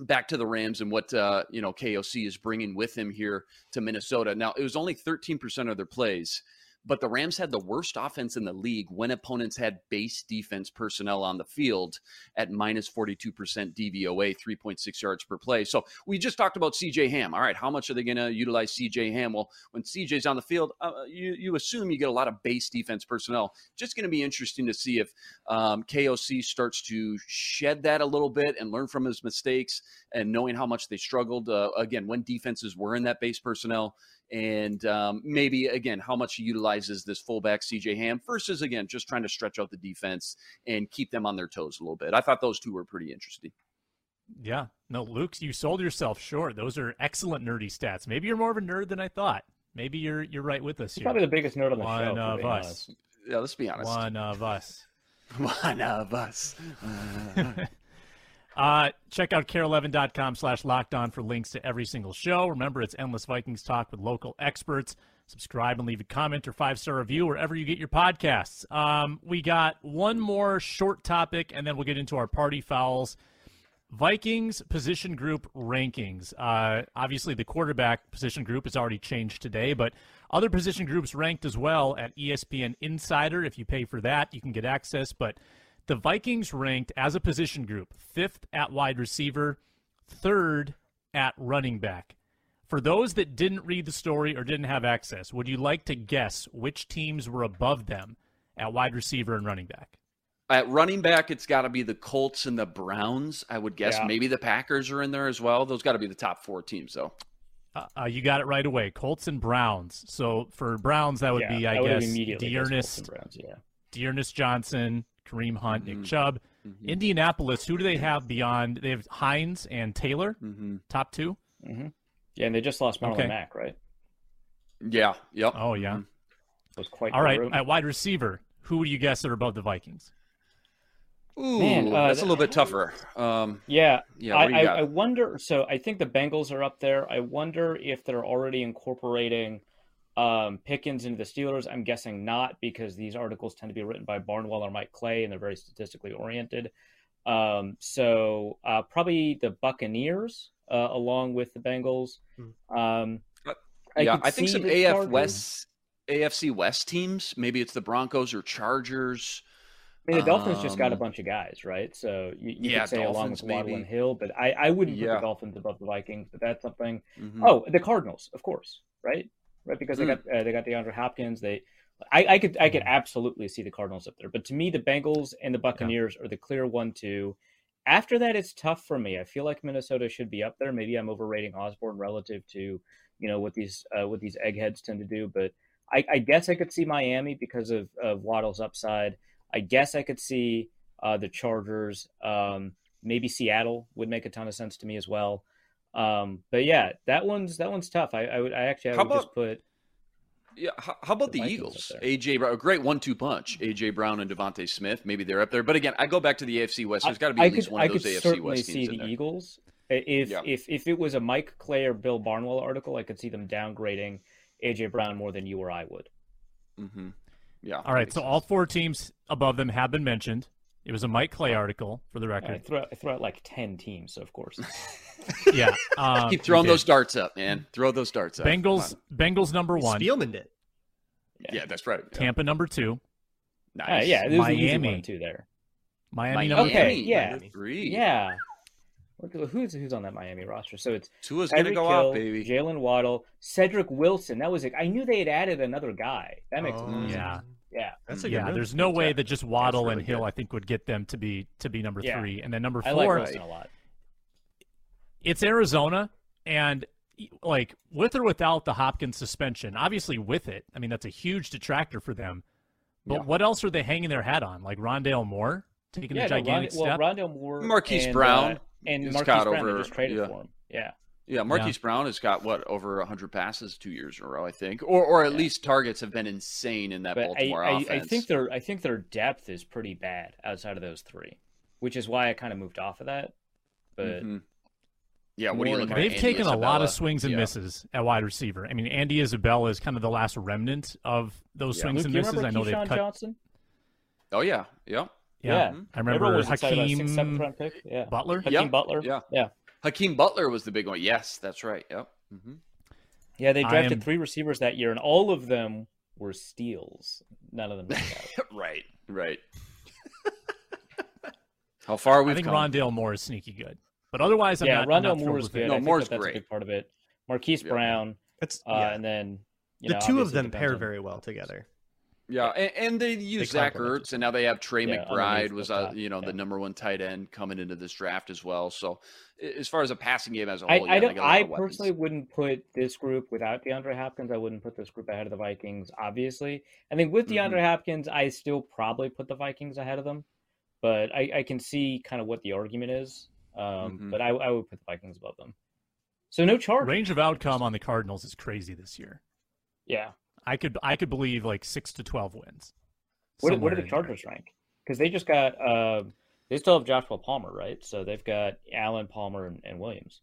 Speaker 5: back to the Rams and what uh, you know KOC is bringing with him here to Minnesota. Now it was only 13% of their plays but the Rams had the worst offense in the league when opponents had base defense personnel on the field at minus 42% DVOA, 3.6 yards per play. So we just talked about CJ Ham. All right, how much are they going to utilize CJ Ham? Well, when CJ's on the field, uh, you, you assume you get a lot of base defense personnel. Just going to be interesting to see if um, KOC starts to shed that a little bit and learn from his mistakes and knowing how much they struggled. Uh, again, when defenses were in that base personnel, and um, maybe again how much he utilizes this fullback CJ Ham versus again just trying to stretch out the defense and keep them on their toes a little bit. I thought those two were pretty interesting.
Speaker 2: Yeah. No, Luke, you sold yourself short. Those are excellent nerdy stats. Maybe you're more of a nerd than I thought. Maybe you're you're right with us
Speaker 3: He's
Speaker 2: here.
Speaker 3: probably the biggest nerd on the
Speaker 2: One
Speaker 3: show. for
Speaker 2: of us.
Speaker 3: honest.
Speaker 5: Yeah, let's be honest.
Speaker 2: One of us.
Speaker 5: One of us.
Speaker 2: Uh, check out kare11.com slash locked on for links to every single show. Remember, it's Endless Vikings Talk with local experts. Subscribe and leave a comment or five star review wherever you get your podcasts. Um, we got one more short topic, and then we'll get into our party fouls. Vikings position group rankings. Uh, obviously, the quarterback position group has already changed today, but other position groups ranked as well at ESPN Insider. If you pay for that, you can get access. But the Vikings ranked as a position group fifth at wide receiver, third at running back. For those that didn't read the story or didn't have access, would you like to guess which teams were above them at wide receiver and running back?
Speaker 5: At running back, it's got to be the Colts and the Browns. I would guess
Speaker 3: Yeah.
Speaker 5: maybe the Packers are in there as well. Those got to be the top four teams, though.
Speaker 2: Uh, uh, you got it right away. Colts and Browns. So for Browns, that would
Speaker 3: yeah,
Speaker 2: be, I
Speaker 3: that would have
Speaker 2: guess,
Speaker 3: immediately D'Ernest, Browns, yeah.
Speaker 2: D'Ernest Johnson, Kareem Hunt,
Speaker 5: Mhm.
Speaker 2: Nick Chubb.
Speaker 5: Mhm.
Speaker 2: Indianapolis, who do they have beyond? They have Hines and Taylor,
Speaker 5: Mm-hmm.
Speaker 2: top two.
Speaker 3: hmm Yeah, and they just lost Marlon
Speaker 2: Okay.
Speaker 3: Mack, right?
Speaker 5: Yeah. Yep.
Speaker 2: Oh, yeah.
Speaker 3: Was quite
Speaker 2: All
Speaker 3: the
Speaker 2: right.
Speaker 3: room.
Speaker 2: At wide receiver, who would you guess are above the Vikings?
Speaker 5: Ooh,
Speaker 3: Man, uh,
Speaker 5: that's a little bit tougher. Um,
Speaker 3: Yeah,
Speaker 5: yeah.
Speaker 3: I,
Speaker 5: What do you
Speaker 3: I. I wonder. So I think the Bengals are up there. I wonder if they're already incorporating um, Pickens into the Steelers. I'm guessing not because these articles tend to be written by Barnwell or Mike Clay, and they're very statistically oriented. Um, so uh, probably the Buccaneers uh, along with the Bengals. Um,
Speaker 5: Uh,
Speaker 3: I
Speaker 5: yeah, I think some AF
Speaker 3: Chargers.
Speaker 5: West, AFC West teams. Maybe it's the Broncos or Chargers.
Speaker 3: I mean, the Dolphins just got a
Speaker 5: Um,
Speaker 3: bunch of guys, right? So you, you
Speaker 5: yeah,
Speaker 3: could say along with Waddle and Hill, but I, I wouldn't put
Speaker 5: Yeah.
Speaker 3: the Dolphins above the Vikings. But that's something.
Speaker 5: Mhm.
Speaker 3: Oh, the Cardinals, of course, right? Right, because they
Speaker 5: Mm.
Speaker 3: got uh, they got DeAndre Hopkins. They, I, I could I could
Speaker 2: Mm-hmm.
Speaker 3: absolutely see the Cardinals up there. But to me, the Bengals and the Buccaneers are the clear one two. After that, it's tough for me. I feel like Minnesota should be up there. Maybe I'm overrating Osborne relative to you know what these uh, what these eggheads tend to do. But I, I guess I could see Miami because of, of Waddle's upside. I guess I could see uh, the Chargers. Um, maybe Seattle would make a ton of sense to me as well. Um, but yeah, that one's that one's tough. I, I would I actually I
Speaker 5: How
Speaker 3: would just put
Speaker 5: Yeah. How, how about
Speaker 3: The
Speaker 5: the, Eagles? AJ Brown, a great one-two punch. AJ Brown and DeVonta Smith. Maybe they're up there. But again, I go back to the AFC West. There's got to be
Speaker 3: I
Speaker 5: at least
Speaker 3: could
Speaker 5: one
Speaker 3: I
Speaker 5: of
Speaker 3: could
Speaker 5: those AFC
Speaker 3: certainly
Speaker 5: West
Speaker 3: see the
Speaker 5: in there.
Speaker 3: Eagles. If
Speaker 5: Yeah.
Speaker 3: if if it was a Mike Clay or Bill Barnwell article, I could see them downgrading AJ Brown more than you or I would.
Speaker 5: Mm-hmm. Yeah.
Speaker 2: All right. So
Speaker 5: sense.
Speaker 2: all four teams above them have been mentioned. It was a Mike Clay article for the
Speaker 3: I
Speaker 2: record.
Speaker 3: throw I throw out like ten teams, so of course.
Speaker 2: Yeah. Um,
Speaker 5: keep throwing those darts up, man. Throw those darts up.
Speaker 2: Bengals. Bengals number one.
Speaker 4: Spielman did.
Speaker 5: Yeah, that's right. Yeah.
Speaker 2: Tampa number two.
Speaker 3: Uh,
Speaker 5: Nice.
Speaker 3: yeah, there's an easy
Speaker 2: Miami.
Speaker 3: one two there.
Speaker 2: Miami,
Speaker 5: Miami,
Speaker 2: number
Speaker 3: Okay,
Speaker 2: three.
Speaker 3: yeah.
Speaker 5: number three.
Speaker 3: Yeah. What Who's who's on that Miami roster? So it's
Speaker 5: Tua's gonna go
Speaker 3: Hill,
Speaker 5: out, baby.
Speaker 3: Jaylen Waddle, Cedric Wilson. That was it. I knew they had added another guy. That makes
Speaker 4: Oh,
Speaker 3: sense.
Speaker 2: Yeah.
Speaker 3: Yeah.
Speaker 4: That's a good
Speaker 2: Yeah,
Speaker 4: move.
Speaker 2: there's no way that just Waddle
Speaker 5: really
Speaker 2: and Hill,
Speaker 5: good.
Speaker 2: I think, would get them to be to be number
Speaker 3: Yeah.
Speaker 2: three, and then number
Speaker 3: I like
Speaker 2: four,
Speaker 3: Wilson a lot.
Speaker 2: It's Arizona, and like with or without the Hopkins suspension, obviously with it, I mean that's a huge detractor for them. But
Speaker 5: Yeah.
Speaker 2: what else are they hanging their hat on? Like Rondale Moore taking
Speaker 3: Yeah,
Speaker 2: a
Speaker 3: no,
Speaker 2: gigantic
Speaker 3: Rond- well,
Speaker 2: step.
Speaker 3: Rondale Moore,
Speaker 5: Marquise
Speaker 3: and,
Speaker 5: Brown
Speaker 3: uh, and
Speaker 5: is
Speaker 3: Marquise Brown.
Speaker 5: over-
Speaker 3: they just traded
Speaker 5: yeah.
Speaker 3: for him. Yeah.
Speaker 5: Yeah, Marquise Brown has got what over hundred passes two years in a row, I think, or or at
Speaker 3: Yeah.
Speaker 5: least targets have been insane in that
Speaker 3: But I,
Speaker 5: Baltimore
Speaker 3: I, I
Speaker 5: offense.
Speaker 3: think their I think their depth is pretty bad outside of those three, which is why I kind of moved off of that. But
Speaker 5: Mhm. Yeah, what are you
Speaker 3: More
Speaker 5: looking at?
Speaker 2: They've
Speaker 5: Andy
Speaker 2: taken a lot of swings and
Speaker 5: Yeah.
Speaker 2: misses at wide receiver. I mean, Andy Isabella is kind of the last remnant of those
Speaker 5: Yeah.
Speaker 2: swings
Speaker 3: Luke,
Speaker 2: and
Speaker 3: you
Speaker 2: misses. I know
Speaker 3: KeeSean
Speaker 2: they've cut.
Speaker 3: Johnson?
Speaker 5: Oh yeah, yeah.
Speaker 2: Yeah,
Speaker 3: Yeah.
Speaker 2: I
Speaker 3: Everyone
Speaker 2: remember
Speaker 3: was excited about sixth,
Speaker 2: Hakeem
Speaker 3: round pick. Yeah.
Speaker 2: Butler.
Speaker 3: Hakeem
Speaker 5: Yeah,
Speaker 3: Butler.
Speaker 5: yeah.
Speaker 3: Yeah.
Speaker 5: Hakeem Butler was the big one. Yes, that's right. Yep. hmm
Speaker 3: Yeah, they drafted
Speaker 2: am-
Speaker 3: three receivers that year, and all of them were steals. None of them worked
Speaker 5: right, right. How far
Speaker 2: I
Speaker 5: we've
Speaker 2: think
Speaker 5: come.
Speaker 2: Rondale Moore is sneaky good, but otherwise, I'm
Speaker 3: yeah,
Speaker 2: not. I'm not
Speaker 3: Moore is good.
Speaker 5: No,
Speaker 3: I think
Speaker 5: Moore's
Speaker 3: that that's
Speaker 5: great.
Speaker 3: a big part of it. Marquise
Speaker 5: Yeah.
Speaker 3: Brown,
Speaker 4: It's
Speaker 3: uh,
Speaker 4: yeah.
Speaker 3: and then you
Speaker 4: the
Speaker 3: know,
Speaker 4: two of them pair
Speaker 3: on-
Speaker 4: very well together.
Speaker 5: Yeah, and, and they use Zach Ertz, and now they have Trey
Speaker 3: Yeah,
Speaker 5: McBride was
Speaker 3: the
Speaker 5: uh, you know
Speaker 3: yeah.
Speaker 5: the number one tight end coming into this draft as well. So as far as a passing game as a
Speaker 3: I,
Speaker 5: whole, yeah,
Speaker 3: I don't.
Speaker 5: got a lot
Speaker 3: I
Speaker 5: of
Speaker 3: personally wouldn't put this group without DeAndre Hopkins. I wouldn't put this group ahead of the Vikings. Obviously, I think with
Speaker 5: Mhm.
Speaker 3: DeAndre Hopkins, I still probably put the Vikings ahead of them. But I, I can see kind of what the argument is. Um,
Speaker 5: Mhm.
Speaker 3: But I, I would put the Vikings above them. So no Chargers.
Speaker 2: Range of outcome on the Cardinals is crazy this year.
Speaker 3: Yeah.
Speaker 2: I could I could believe like six to twelve wins.
Speaker 3: What, what
Speaker 2: Somewhere
Speaker 3: do the
Speaker 2: in there.
Speaker 3: Chargers rank? Because they just got uh, they still have Joshua Palmer, right? So they've got Allen, Palmer, and, and Williams.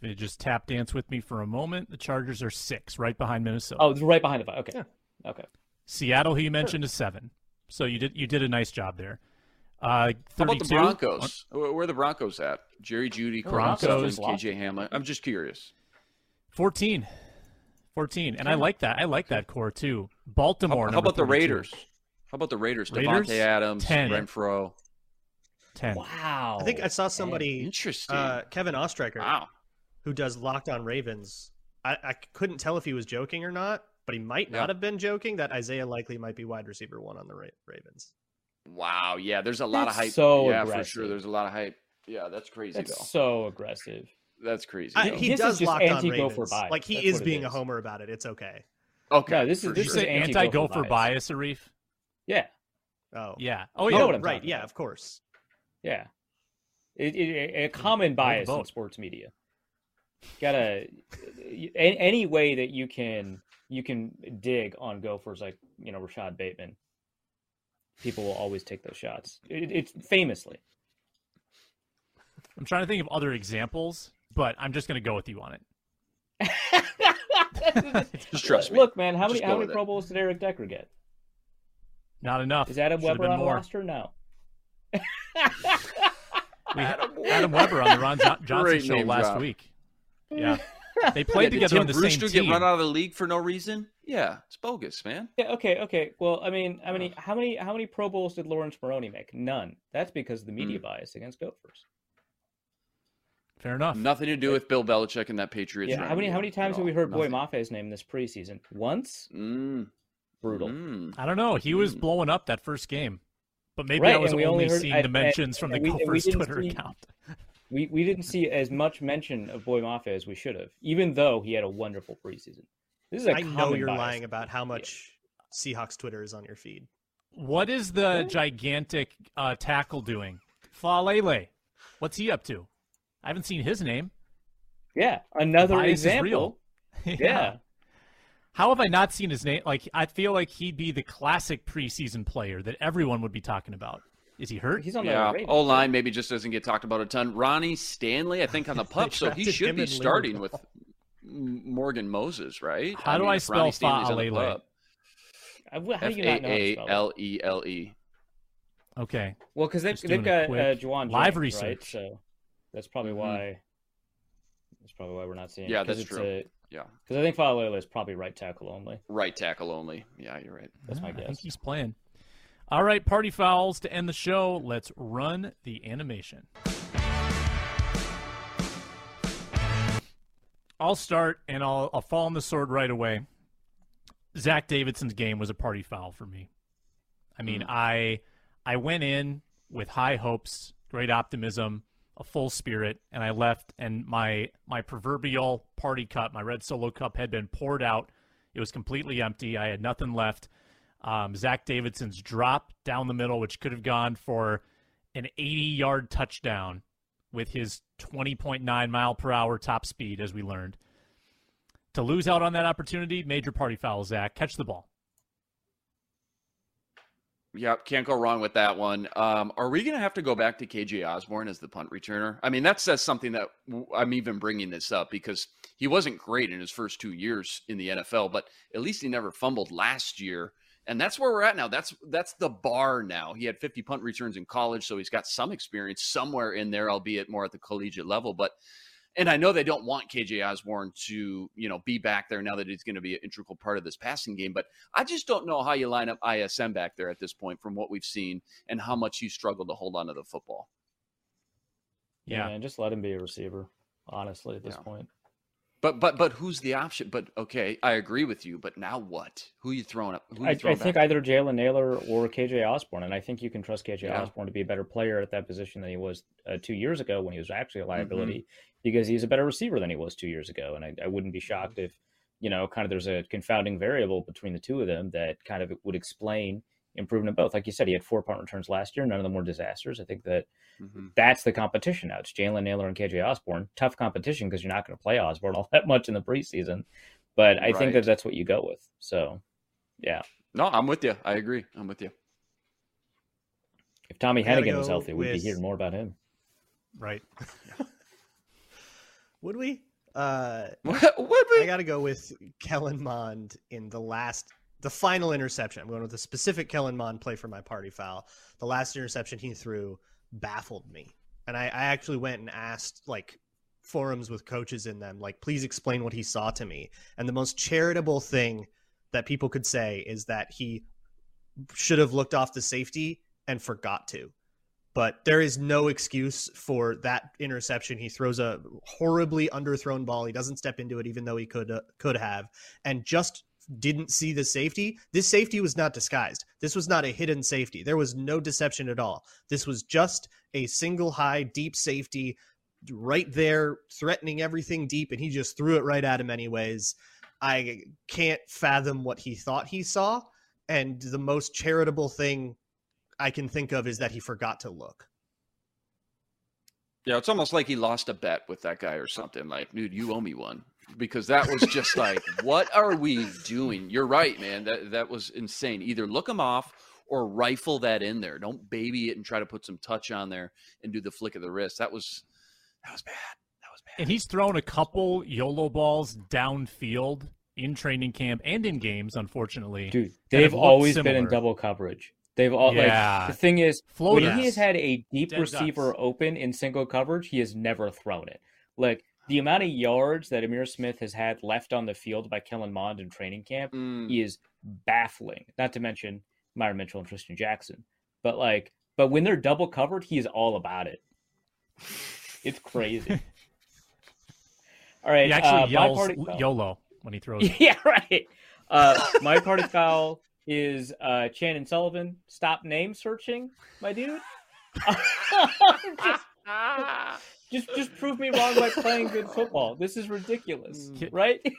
Speaker 2: They just tap dance with me for a moment. The Chargers are six, right behind Minnesota.
Speaker 3: Oh, it's right behind the five. Okay,
Speaker 4: Yeah.
Speaker 3: okay.
Speaker 2: Seattle, who you mentioned, is seven. So you did you did a nice job there. Uh,
Speaker 5: How about the Broncos? Where where are the Broncos at? Jerry Jeudy, Courtland
Speaker 2: Broncos.
Speaker 5: KJ Hamler. I'm just curious.
Speaker 2: 14. 14. And I like that. I like that core too. Baltimore.
Speaker 5: How, how
Speaker 2: number
Speaker 5: about the Raiders? How about the Raiders?
Speaker 2: Raiders?
Speaker 5: Davante Adams,
Speaker 2: 10.
Speaker 5: Renfrow.
Speaker 2: 10.
Speaker 3: Wow.
Speaker 4: I think I saw somebody,
Speaker 5: Interesting.
Speaker 4: uh, Kevin Ostreicher,
Speaker 5: wow.
Speaker 4: who does Locked On Ravens. I, I couldn't tell if he was joking or not, but he might
Speaker 5: Yeah.
Speaker 4: not have been joking that Isaiah Likely might be wide receiver one on the Ra- Ravens.
Speaker 5: Wow. Yeah, there's a lot of hype.
Speaker 3: so
Speaker 5: yeah, for sure. There's a lot of hype. Yeah, that's crazy
Speaker 3: That's
Speaker 5: though.
Speaker 3: so aggressive.
Speaker 5: That's crazy.
Speaker 4: I, he
Speaker 3: This is
Speaker 4: does
Speaker 3: just
Speaker 4: Locked On
Speaker 3: anti-gopher
Speaker 4: Ravens.
Speaker 3: bias.
Speaker 4: Like he
Speaker 3: That's
Speaker 4: is
Speaker 3: what it
Speaker 4: being a homer about it. It's okay.
Speaker 5: okay.
Speaker 3: No, this is- this
Speaker 2: Did
Speaker 3: is
Speaker 2: you say
Speaker 3: anti-gopher
Speaker 2: anti-gopher
Speaker 3: bias.
Speaker 2: bias, Arif?
Speaker 3: Yeah,
Speaker 4: Oh,
Speaker 2: Yeah. Oh,
Speaker 3: You
Speaker 2: yeah.
Speaker 3: know what I'm
Speaker 4: right.
Speaker 3: talking
Speaker 4: Yeah,
Speaker 3: about.
Speaker 4: of course.
Speaker 3: yeah. It, it, a common bias in sports media. Gotta a- any way that you can you can dig on gophers like you know Rashod Bateman. People will always take those shots. It, it's famously.
Speaker 2: I'm trying to think of other examples, but I'm just going to go with you on it.
Speaker 5: Just trust me.
Speaker 3: Look, man, how many
Speaker 5: Just
Speaker 3: how many. Pro Bowls did Eric Decker get?
Speaker 2: Not enough.
Speaker 3: Is Adam
Speaker 2: Should've
Speaker 3: Weber on the
Speaker 2: more.
Speaker 3: roster? No.
Speaker 2: We had Adam Weber on the Ron Jo- Johnson
Speaker 5: Great
Speaker 2: show last
Speaker 5: drop.
Speaker 2: week. Yeah. They played
Speaker 5: did
Speaker 2: together
Speaker 5: Tim
Speaker 2: on the
Speaker 5: Brewster
Speaker 2: same team.
Speaker 5: get run out of the league for no reason? Yeah, it's bogus, man.
Speaker 3: Yeah, okay, okay. Well, I mean, how many, how many, how many Pro Bowls did Laurence Maroney make? None. That's because of the media
Speaker 5: Hmm.
Speaker 3: bias against Gophers.
Speaker 2: Fair enough.
Speaker 5: Nothing to do with Bill Belichick and that Patriots.
Speaker 3: Yeah. How many, how many times have we heard Boye Mafe's name this preseason? Once.
Speaker 5: Mm,
Speaker 3: Brutal.
Speaker 5: mm.
Speaker 2: I don't know. He was
Speaker 5: Hmm.
Speaker 2: blowing up that first game. But maybe
Speaker 3: Right,
Speaker 2: I was
Speaker 3: we
Speaker 2: only,
Speaker 3: only heard-
Speaker 2: seeing
Speaker 3: I-
Speaker 2: the mentions from the
Speaker 3: and we-
Speaker 2: Gophers Twitter
Speaker 3: see-
Speaker 2: account.
Speaker 3: We we didn't see as much mention of Boye Mafe as we should have, even though he had a wonderful preseason. This is a
Speaker 4: I know you're
Speaker 3: bias.
Speaker 4: lying about how much Seahawks Twitter is on your feed.
Speaker 2: What is the gigantic uh, tackle doing? Faalele. What's he up to? I haven't seen his name.
Speaker 3: Yeah, another
Speaker 2: Bias is
Speaker 3: example.
Speaker 2: real.
Speaker 3: Yeah.
Speaker 2: How have I not seen his name? Like, I feel like he'd be the classic preseason player that everyone would be talking about. Is he hurt?
Speaker 3: he's on
Speaker 5: Yeah,
Speaker 3: the Ravens.
Speaker 5: O line maybe just doesn't get talked about a ton. Ronnie Stanley, I think, on the pup, so he should be starting with M- Morgan Moses, right?
Speaker 2: How do
Speaker 5: mean,
Speaker 2: I
Speaker 5: if Ronnie
Speaker 2: spell
Speaker 5: Stanley's
Speaker 2: Faalele?
Speaker 5: pup,
Speaker 3: I- How
Speaker 5: F
Speaker 3: do you not know how to
Speaker 5: A A
Speaker 3: spell it?
Speaker 5: L E L E.
Speaker 2: Okay.
Speaker 3: Well, because they've, they've got uh,
Speaker 2: quick
Speaker 3: Juwan
Speaker 2: live
Speaker 3: Jones, right? So that's probably
Speaker 5: Mhm.
Speaker 3: why. That's probably why we're not seeing.
Speaker 5: Yeah,
Speaker 3: it, 'cause
Speaker 5: that's
Speaker 3: it's
Speaker 5: true.
Speaker 3: a-
Speaker 5: Yeah,
Speaker 3: Because I think Faalele is probably right tackle only.
Speaker 5: right tackle only. Yeah, you're right.
Speaker 3: That's my
Speaker 2: Yeah, I think
Speaker 3: guess.
Speaker 2: he's playing. All right, party fouls to end the show. Let's run the animation. I'll start and I'll, I'll fall on the sword right away. Zach Davidson's game was a party foul for me. I mean, I I went in with high hopes, great optimism, a full spirit, and I left and my my proverbial party cup, my red solo cup had been poured out. It was completely empty. I had nothing left. Um, Zach Davidson's drop down the middle, which could have gone for an 80 yard touchdown with his 20.9 mile per hour top speed, as we learned. To lose out on that opportunity, major party foul, Zach. Catch the ball.
Speaker 5: Yep, can't go wrong with that one. Um, are we going to have to go back to KJ Osborne as the punt returner? I mean, that says something that I'm even bringing this up because he wasn't great in his first two years in the NFL, but at least he never fumbled last year. And that's where we're at now. That's that's the bar now. He had 50 punt returns in college, so he's got some experience somewhere in there, albeit more at the collegiate level. But and I know they don't want KJ Osborne to, you know, be back there now that he's going to be an integral part of this passing game. But I just don't know how you line up ISM back there at this point from what we've seen and how much he struggled to hold on to the football.
Speaker 2: Yeah.
Speaker 3: and just let him be a receiver. Honestly, at this
Speaker 5: Yeah.
Speaker 3: point.
Speaker 5: But but but who's the option? But okay, I agree with you. But now what? Who are you throwing up? Who
Speaker 3: I,
Speaker 5: you throwing
Speaker 3: I think either Jalen Nailor or KJ Osborne, and I think you can trust KJ
Speaker 5: Yeah.
Speaker 3: Osborne to be a better player at that position than he was uh, two years ago when he was actually a
Speaker 5: Mm-hmm.
Speaker 3: liability, because he's a better receiver than he was two years ago. And I, I wouldn't be shocked if you know, kind of there's a confounding variable between the two of them that kind of would explain improvement in both. Like you said, he had four punt returns last year; none of them were disasters. I think that
Speaker 5: Mhm.
Speaker 3: that's the competition now. It's Jalen Nailor and KJ Osborne. Tough competition because you're not going to play Osborne all that much in the preseason. But I think that that's what you go with. So, yeah.
Speaker 5: No, I'm with you. I agree. I'm with you.
Speaker 3: If Tommy Hennigan was
Speaker 4: go
Speaker 3: healthy, we'd be hearing more about him.
Speaker 2: Right.
Speaker 4: Would we? Uh,
Speaker 5: What? what
Speaker 4: I got to go with Kellen Mond in the last, the final interception. I'm going with a specific Kellen Mond play for my party foul. The last interception he threw baffled me, and I, I actually went and asked like forums with coaches in them, like, please explain what he saw to me. And the most charitable thing that people could say is that he should have looked off the safety and forgot to. But there is no excuse for that interception. He throws a horribly underthrown ball. He doesn't step into it, even though he could uh, could have, and just didn't see the safety. This safety was not disguised. This was not a hidden safety. There was no deception at all. This was just a single high, deep safety right there, threatening everything deep, and he just threw it right at him anyways. I can't fathom what he thought he saw, and the most charitable thing I can think of is that he forgot to look.
Speaker 5: Yeah, it's almost like he lost a bet with that guy or something. Like, dude, you owe me one because that was just like, what are we doing? You're right, man. That that was insane. Either look him off or rifle that in there. Don't baby it and try to put some touch on there and do the flick of the wrist. That was that was bad. That was bad.
Speaker 2: And he's thrown a couple YOLO balls downfield in training camp and in games, unfortunately.
Speaker 3: Dude, they've
Speaker 2: have looked
Speaker 3: always been in double coverage. They've all
Speaker 2: Yeah.
Speaker 3: like the thing is
Speaker 2: Floaters.
Speaker 3: when he has had a deep
Speaker 2: Dead
Speaker 3: receiver
Speaker 2: ducks.
Speaker 3: open in single coverage, he has never thrown it. Like the amount of yards that Ihmir Smith has had left on the field by Kellen Mond in training camp
Speaker 5: Mm,
Speaker 3: is baffling. Not to mention Myron Mitchell and Trishton Jackson. But like, but when they're double covered, he is all about it. It's crazy. all right,
Speaker 2: He
Speaker 3: uh,
Speaker 2: actually
Speaker 3: my
Speaker 2: yells
Speaker 3: party foul-
Speaker 2: YOLO when he throws it.
Speaker 3: yeah, right. Uh, my party foul is uh, Chandon Sullivan. Stop name searching, my dude. just, just, just prove me wrong by playing good football. This is ridiculous,
Speaker 2: Mm.
Speaker 3: right?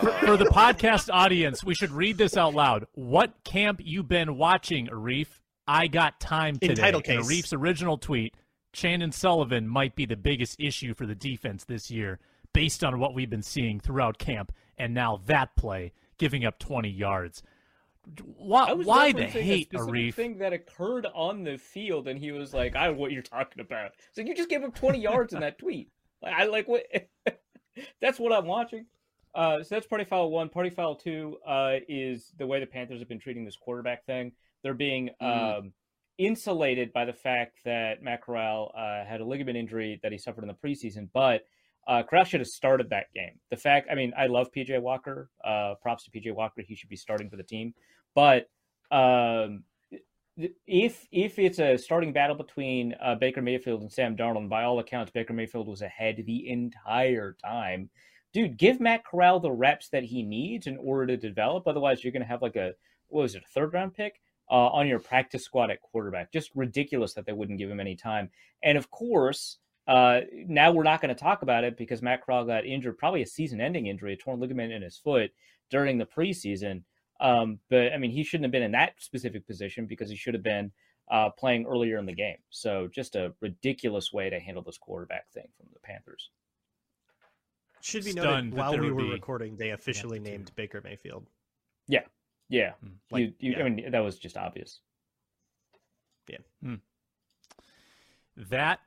Speaker 2: For, for the podcast audience, we should read this out loud. What camp you been watching, Arif? I got time
Speaker 4: In
Speaker 2: today.
Speaker 4: title
Speaker 2: In
Speaker 4: case.
Speaker 2: Arif's original tweet, Chandon Sullivan might be the biggest issue for the defense this year, based on what we've been seeing throughout camp, and now that play giving up 20 yards. Why, why the
Speaker 3: a
Speaker 2: hate,
Speaker 3: specific
Speaker 2: Arif?
Speaker 3: thing that occurred on the field, and he was like, "I know what you're talking about." So you just gave him 20 yards in that tweet. Like, I like what. that's what I'm watching. Uh, so that's party foul one. Party foul two uh, is the way the Panthers have been treating this quarterback thing. They're being
Speaker 5: Mm.
Speaker 3: um, insulated by the fact that Matt Corral uh, had a ligament injury that he suffered in the preseason, but uh, Corral should have started that game. The fact, I mean, I love PJ Walker. Uh, props to PJ Walker. He should be starting for the team. But um, if if it's a starting battle between uh, Baker Mayfield and Sam Darnold, and by all accounts, Baker Mayfield was ahead the entire time. Dude, give Matt Corral the reps that he needs in order to develop. Otherwise, you're going to have like a what was it, a third round pick uh, on your practice squad at quarterback. Just ridiculous that they wouldn't give him any time. And of course, uh, now we're not going to talk about it because Matt Corral got injured, probably a season-ending injury, a torn ligament in his foot during the preseason. Um, but I mean, he shouldn't have been in that specific position because he should have been uh, playing earlier in the game. So just a ridiculous way to handle this quarterback thing from the Panthers.
Speaker 4: Should be
Speaker 2: Stunned
Speaker 4: noted while we were
Speaker 2: be
Speaker 4: recording, they officially
Speaker 2: aptitude.
Speaker 4: named Baker Mayfield.
Speaker 3: Yeah,
Speaker 2: Hmm.
Speaker 4: Like,
Speaker 3: you, you,
Speaker 4: yeah.
Speaker 3: I mean, that was just obvious. Yeah.
Speaker 2: That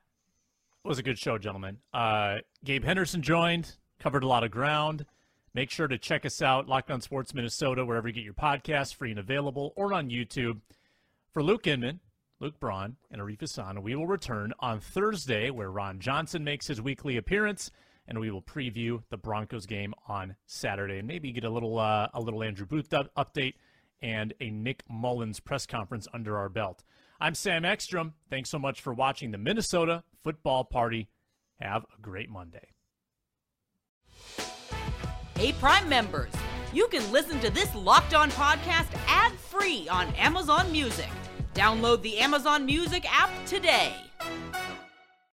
Speaker 2: was a good show, gentlemen. Uh, Gabe Henderson joined, covered a lot of ground. Make sure to check us out, Locked On Sports Minnesota, wherever you get your podcasts, free and available, or on YouTube. For Luke Inman, Luke Braun, and Arif Hasan, we will return on Thursday, where Ron Johnson makes his weekly appearance, and we will preview the Broncos game on Saturday, and maybe get a little uh, a little Andrew Booth update and a Nick Mullens press conference under our belt. I'm Sam Ekstrom. Thanks so much for watching the Minnesota Football Party. Have a great Monday.
Speaker 7: Hey, Prime members, you can listen to this Locked On podcast ad free on Amazon Music. Download the Amazon Music app today.